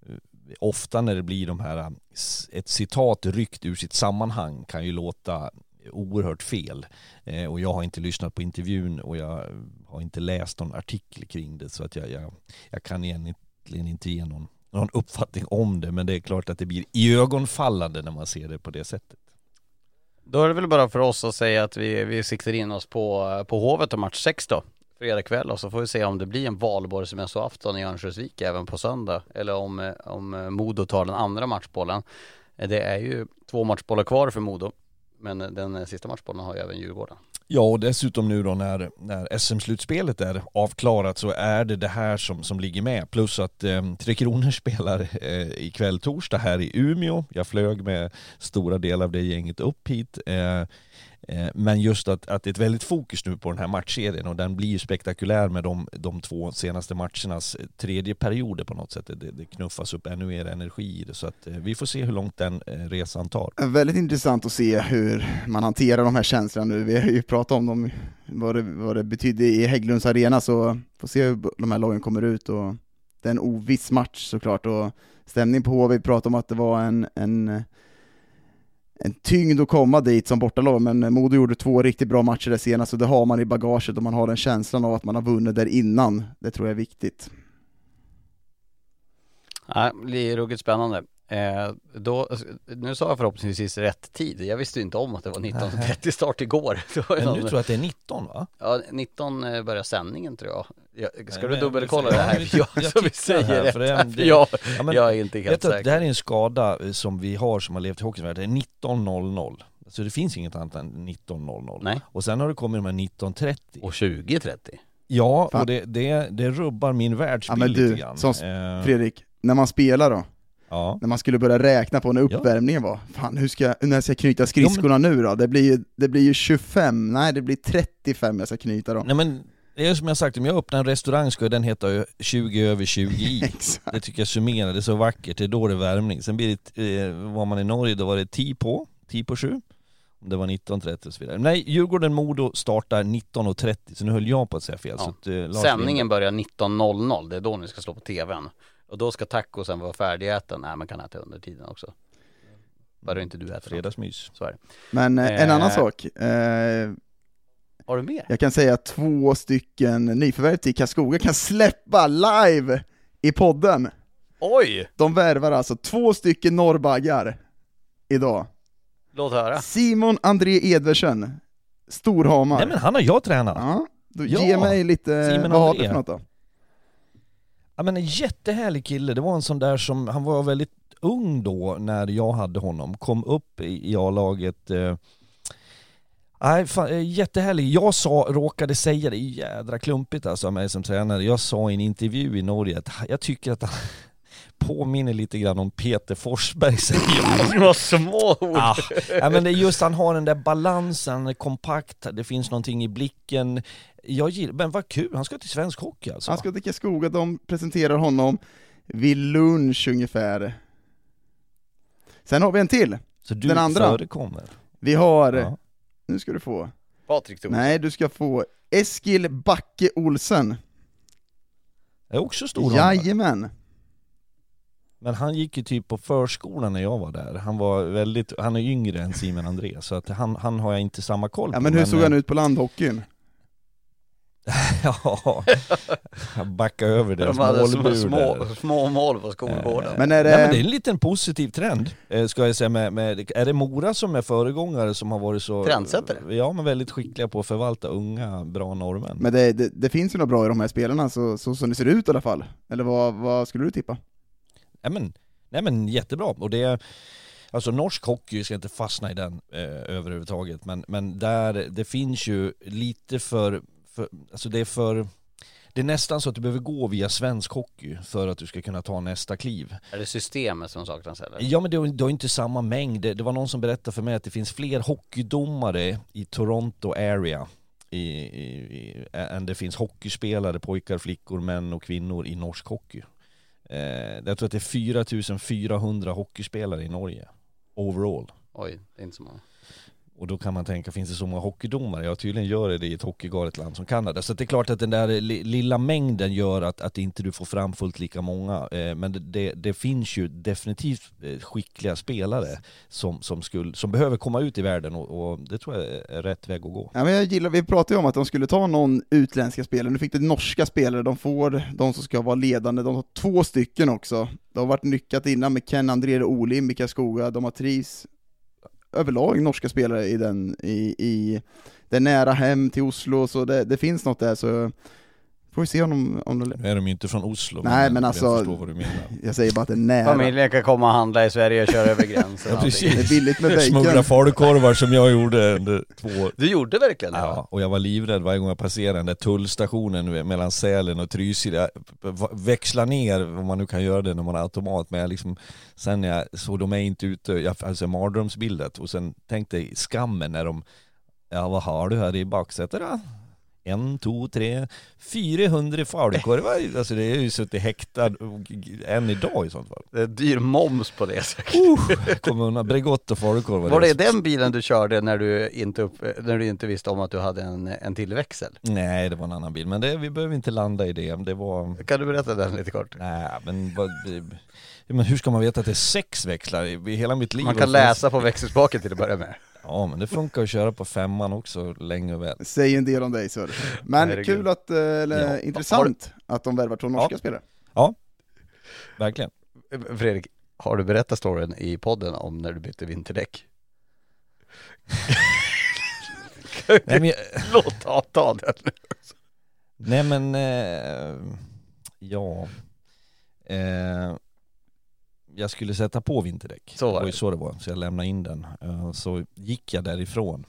eh, ofta när det blir de här, eh, ett citat ryckt ur sitt sammanhang kan ju låta oerhört fel. Eh, och jag har inte lyssnat på intervjun och jag har inte läst någon artikel kring det så att jag, jag, jag kan egentligen inte ge någon, någon uppfattning om det men det är klart att det blir iögonfallande när man ser det på det sättet. Då är det väl bara för oss att säga att vi, vi siktar in oss på, på Hovet och match 6 då fredag kväll och så får vi se om det blir en valborgsmässoafton i Örnsköldsvik även på söndag eller om, om Modo tar den andra matchbollen. Det är ju två matchbollar kvar för Modo men den sista matchbollen har ju även Djurgården. Ja och dessutom nu då när, när SM-slutspelet är avklarat så är det det här som, som ligger med. Plus att eh, Tre Kronor spelar eh, ikväll torsdag här i Umeå. Jag flög med stora delar av det gänget upp hit. Eh, Eh, men just att, att det är ett väldigt fokus nu på den här matchserien och den blir ju spektakulär med de, de två senaste matchernas eh, tredje perioder på något sätt. Det, det knuffas upp ännu mer energi i det så att eh, vi får se hur långt den resan tar. Väldigt intressant att se hur man hanterar de här känslorna nu. Vi har ju pratat om dem, vad det, vad det betydde i Hägglunds arena så får se hur de här lagen kommer ut och det är en oviss match såklart och stämningen på HV, vi pratade om att det var en, en en tyngd att komma dit som bortalag, men Modo gjorde två riktigt bra matcher där senast, och det har man i bagaget och man har den känslan av att man har vunnit där innan. Det tror jag är viktigt. Nej, det blir ruggigt spännande. Eh, då, nu sa jag förhoppningsvis rätt tid. Jag visste inte om att det var 19.30 start igår. Men du tror att det är 19 va? Ja, 19 eh, börjar sändningen tror jag. jag ska Nej, du dubbelkolla det här? Jag, jag, jag vi säger här, rätt. För det, det, jag, ja, men, jag är inte helt säker. Det här är en skada eh, som vi har som har levt i hockeyn. Det är 19.00. Så det finns inget annat än 19.00. Nej. Och sen har det kommit de här 19.30. Och 20.30. Ja, Fan. och det, det, det rubbar min världsbild ja, men du, lite grann. Som, Fredrik, när man spelar då? Ja. När man skulle börja räkna på när uppvärmningen var. Fan, hur ska, när ska jag knyta skridskorna men... nu då? Det blir, ju, det blir ju 25, nej det blir 35 jag ska knyta då. Nej men, det är som jag sagt, om jag öppnar en restaurang ska den heta 20 över 20 i. det tycker jag summerar, det är så vackert, det är då det är värmning. Sen blir det, eh, var man i Norge, då var det 10 på, 10 på 7. Om det var 19.30 och så vidare. Nej, Djurgården-Modo startar 19.30, så nu höll jag på att säga fel. Ja. Så att, eh, Sändningen börjar 19.00, det är då ni ska slå på tvn. Och då ska tacosen vara färdigäten. Nej man kan äta under tiden också. Bara inte du äter Fredagsmys. Så är det. Men eh, en annan sak. Eh, har du mer? Jag kan säga att två stycken nyförvärv till Karlskoga kan släppa live i podden. Oj! De värvar alltså två stycken norrbaggar idag. Låt höra. Simon André Edversen, Storhamar. Nej men han har jag tränat. Ja, då ja. ge mig lite, Simon vad har du för något då? Ja men en jättehärlig kille, det var en sån där som, han var väldigt ung då när jag hade honom, kom upp i A-laget eh, Nej, fan, eh, jättehärlig. Jag sa, råkade säga det, jädra klumpigt alltså av mig som tränare. Jag sa i en intervju i Norge att jag tycker att han, påminner lite grann om Peter Forsberg säger Vad små ord! Ah, ja, men det är just han har den där balansen, kompakt, det finns någonting i blicken. Jag gillar, men vad kul, han ska till svensk hockey alltså. Han ska till Karlskoga, de presenterar honom vid lunch ungefär. Sen har vi en till. Så du den andra. förekommer? Vi har, Ja. nu ska du få, Patrik Thorsen. nej du ska få Eskil Backe Olsen. Det är också stor Jajamän. Men han gick ju typ på förskolan när jag var där. Han var väldigt, han är yngre än Simon André, så att han, han har jag inte samma koll på. Ja men hur såg han ut på landhockeyn? ja, han backade över deras De hade små, små, små mål på skolgården. Men är det, Nej, men det är en liten positiv trend, eh, ska jag säga. Med, med, är det Mora som är föregångare som har varit så... Trendsättare? Ja, men väldigt skickliga på att förvalta unga, bra norrmän. men det, det, det finns ju något bra i de här spelarna, så, så som det ser ut i alla fall. Eller vad, vad skulle du tippa? Nej men, nej men jättebra. Och det, alltså norsk hockey ska inte fastna i den eh, överhuvudtaget, men, men där, det finns ju lite för, för, alltså det är för, det är nästan så att du behöver gå via svensk hockey för att du ska kunna ta nästa kliv. Är det systemet som saknas eller? Ja men det har, det har inte samma mängd, det, det var någon som berättade för mig att det finns fler hockeydomare i Toronto area i, i, i, än det finns hockeyspelare, pojkar, flickor, män och kvinnor i norsk hockey. Eh, jag tror att det är 4400 hockeyspelare i Norge, overall. Oj, det är inte så många. Och då kan man tänka, finns det så många hockeydomare? Ja tydligen gör det det i ett hockeygalet land som Kanada. Så det är klart att den där lilla mängden gör att, att inte du får fram fullt lika många. Eh, men det, det, det finns ju definitivt eh, skickliga spelare som, som, skulle, som behöver komma ut i världen och, och det tror jag är rätt väg att gå. Ja, men jag gillar, vi pratade ju om att de skulle ta någon utländska spelare, nu fick de norska spelare, de får de som ska vara ledande, de har två stycken också. Det har varit nyckat innan med Ken André och Olim i Karlskoga, de har Tris, överlag norska spelare i den, i, i det är nära hem till Oslo, så det, det finns något där så får vi se om de, om de Nu är de ju inte från Oslo, Nej, men alltså- jag förstår vad du menar. jag säger bara att det är nära. Familjen kan komma och handla i Sverige och köra över gränsen. Ja, allting. Det är billigt med bacon. Smuggla falukorvar som jag gjorde under två år. Du gjorde verkligen det? Ja, och jag var livrädd varje gång jag passerade den där tullstationen mellan Sälen och Trysil. Jag v- växlar ner, om man nu kan göra det när man har automat, men jag liksom, sen när jag såg de är inte ute, jag alltså mardrömsbildet och sen tänkte jag skammen när de, ja vad har du här i baksätet då? En, två, tre, 400 falukorvar. Alltså det är ju suttit häktad än idag i sånt fall. Det är dyr moms på det säkert. Uh, kom undan, Bregott och falukorvar. Var det den bilen du körde när du inte, upp, när du inte visste om att du hade en, en till växel? Nej, det var en annan bil, men det, vi behöver inte landa i det. Det var... Kan du berätta den lite kort? Nej, men, vad, men hur ska man veta att det är sex växlar i hela mitt liv? Man kan läsa på växelspaken till att börja med. Ja, men det funkar att köra på femman också länge och väl. Säg en del om dig Söder. Men Herregud. kul att, eh, eller Ja. intressant att de värvar två norska Ja. spelare. Verkligen. Fredrik, har du berättat storyn i podden om när du bytte vinterdäck? Nej, men, jag- Låt ta, ta den nu. nej, men eh, ja. Eh, jag skulle sätta på vinterdäck. Så var det var ju det. så det var, så jag lämnade in den. Eh, så gick jag därifrån.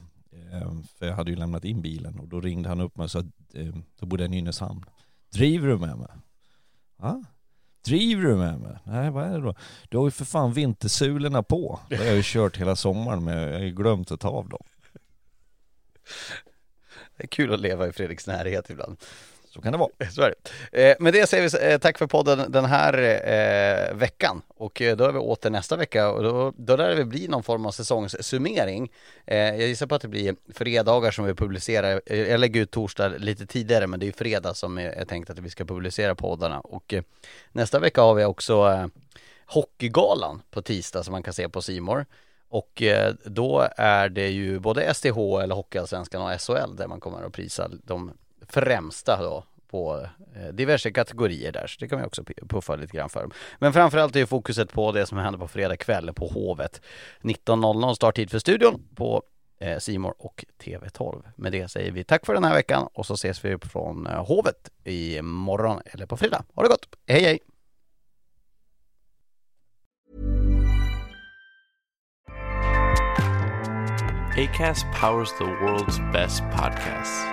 Eh, för jag hade ju lämnat in bilen och då ringde han upp mig och sa, eh, då bodde jag i Nynäshamn. Driver du med mig? Ja. Driver du med mig? Nej, vad är det då? Du har ju för fan vintersulorna på. Det har jag ju kört hela sommaren men jag har ju glömt att ta av dem. Det är kul att leva i Fredriks närhet ibland. Så kan det vara. Så är det. Eh, med det säger vi eh, tack för podden den här eh, veckan. Och eh, då är vi åter nästa vecka och då, då lär det bli någon form av säsongssummering. Eh, jag gissar på att det blir fredagar som vi publicerar. Eh, jag lägger ut torsdag lite tidigare men det är ju fredag som är, tänkt att vi ska publicera poddarna. Och eh, nästa vecka har vi också eh, Hockeygalan på tisdag som man kan se på Simor. Och eh, då är det ju både STH eller Hockeyallsvenskan och SHL där man kommer att prisa de främsta då på eh, diverse kategorier där, så det kan vi också puffa lite grann för. Men framförallt är ju fokuset på det som händer på fredag kväll på Hovet. 19.00 starttid för studion på eh, Simor och TV12. Med det säger vi tack för den här veckan och så ses vi från eh, Hovet i morgon eller på fredag. Ha det gott! Hej hej! ACAST powers the world's best podcasts.